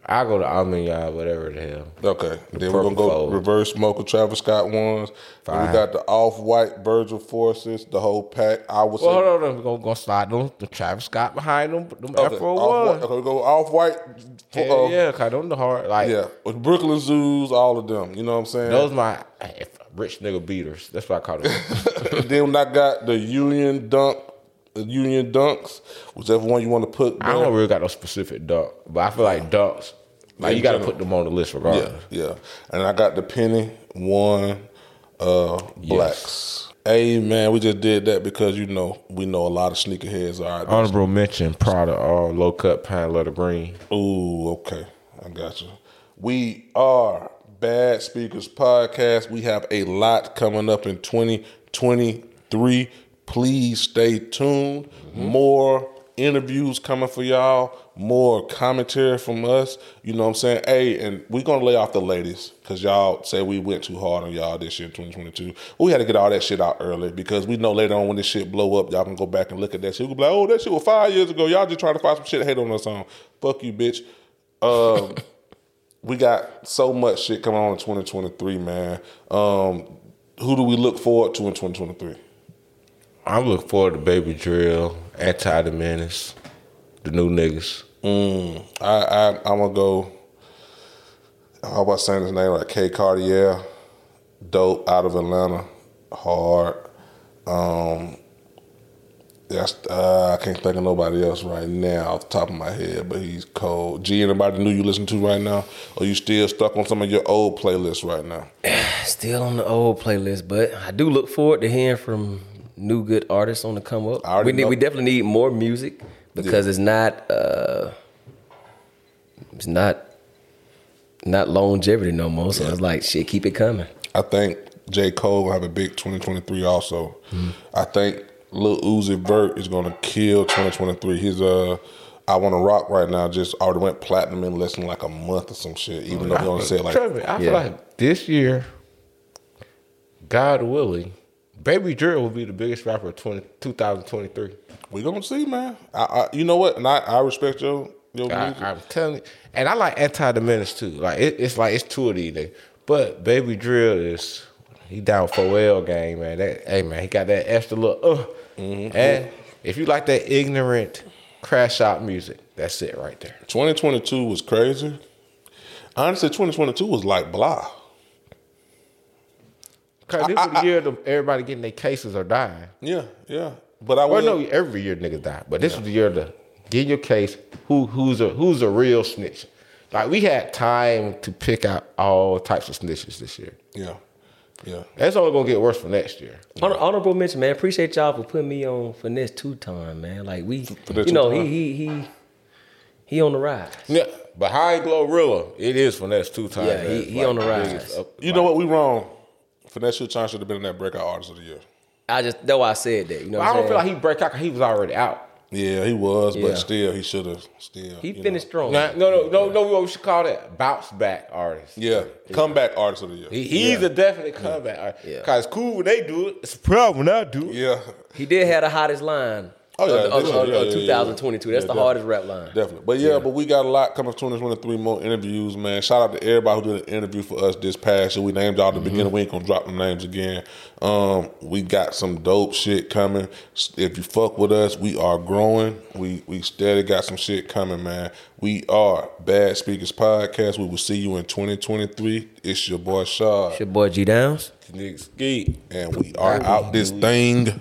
I go to Almanya, whatever the hell. Okay. then we're gonna go fold. reverse Mocha Travis Scott ones. Then we got the off white Virgil forces, the whole pack. I say Well, hold on, we're gonna, gonna slide them, the Travis Scott behind them, them okay, Afro off-white- one. okay, we go off white. Hell uh, yeah, cause them the hard like Yeah. With Brooklyn Zoos, all of them. You know what I'm saying? those my rich nigga beaters. That's what I call them. then I got the Union Dunk, the Union Dunks, whichever one you want to put. I don't really got no specific dunk, but I feel like dunks. Like In you got to put them on the list Yeah, regardless. yeah. And I got the penny one uh blacks. Hey man, we just did that because you know we know a lot of sneakerheads are out there. Honorable mention: Prada, all low cut pine leather green. Ooh, okay. I got you. We are Bad Speakers Podcast. We have a lot coming up in 2023. Please stay tuned. More interviews coming for y'all. More commentary from us. You know what I'm saying? Hey, and we're to lay off the ladies because y'all say we went too hard on y'all this year, 2022. We had to get all that shit out early because we know later on when this shit blow up, y'all can go back and look at that shit. We'll be like, oh, that shit was five years ago. Y'all just trying to find some shit to hate on us on. Fuck you, bitch. Um, we got so much shit coming on in 2023, man. Um, who do we look forward to in 2023? I'm looking forward to Baby Drill, Anti Da Menace, the new niggas. Mm, I, I I'm gonna go. How about saying his name like K Cartier, dope out of Atlanta, hard. Um, that's uh, I can't think of nobody else right now off the top of my head, but he's cold. G, anybody new you listen to right now, or you still stuck on some of your old playlists right now? Still on the old playlist, but I do look forward to hearing from new good artists on the come up. I We need, know- we definitely need more music because it's not uh it's not not longevity no more. So it's like shit, keep it coming. I think J. Cole will have a big 2023 also. I think Lil Uzi Vert is gonna kill 2023. He's uh I wanna rock right now, just already went platinum in less than like a month or some shit, even though he only said like Trust me, I feel like this year, God willing, Baby Drill will be the biggest rapper of 20, 2023. we gonna see, man. I, I you know what? And I, I respect your your I, music. I'm telling you, and I like Anti Da Menace too. Like it, it's like it's two of these. But Baby Drill is he down for L game, man. That hey man, he got that extra look. Uh, Mm-hmm. and if you like that ignorant crash out music, that's it right there. 2022 was crazy. Honestly, 2022 was like blah. Cause this is the year the, everybody getting their cases or dying. Yeah, yeah. But I Well, will no, every year niggas die, but this is the year to get your case. Who who's a who's a real snitch? Like we had time to pick out all types of snitches this year. Yeah. Yeah. That's only gonna get worse for next year. Honor, honorable mention, man. Appreciate y'all for putting me on finesse two time, man. Like we, Finesse you know, he he he he on the rise. Yeah, behind Glorilla, it is finesse two time. Yeah, he- That's he on the rise. up- You know what? We wrong. Finesse2Tymes should have been in that breakout artist of the year. I just know why I said that. You know, what I don't feel like he break out. 'cause He was already out. Yeah, he was, Yeah. but still, he should have. Still, he you finished know. strong. Nah, no, no, no, no. What we should call that bounce back artist. Yeah, comeback artist of the year. He, he's a definite comeback artist. Yeah. Cause it's cool when they do it. It's a problem when I do it. yeah, He did have the hottest line Oh yeah, of, of- yeah, of- yeah, of 2022. yeah. That's Yeah, the hardest rap line. Definitely. But yeah, but we got a lot coming 2023 more interviews, man. Shout out to everybody who did an interview for us this past year. We named y'all at the Mm-hmm. beginning. We ain't gonna drop them names again. Um, we got some dope shit coming. If you fuck with us, we are growing. We we steady got some shit coming, man. We are Bad Speakers Podcast. We will see you in 2023. It's your boy Shaw. It's your boy G Downs. Nick Skeet. And we are out this thing.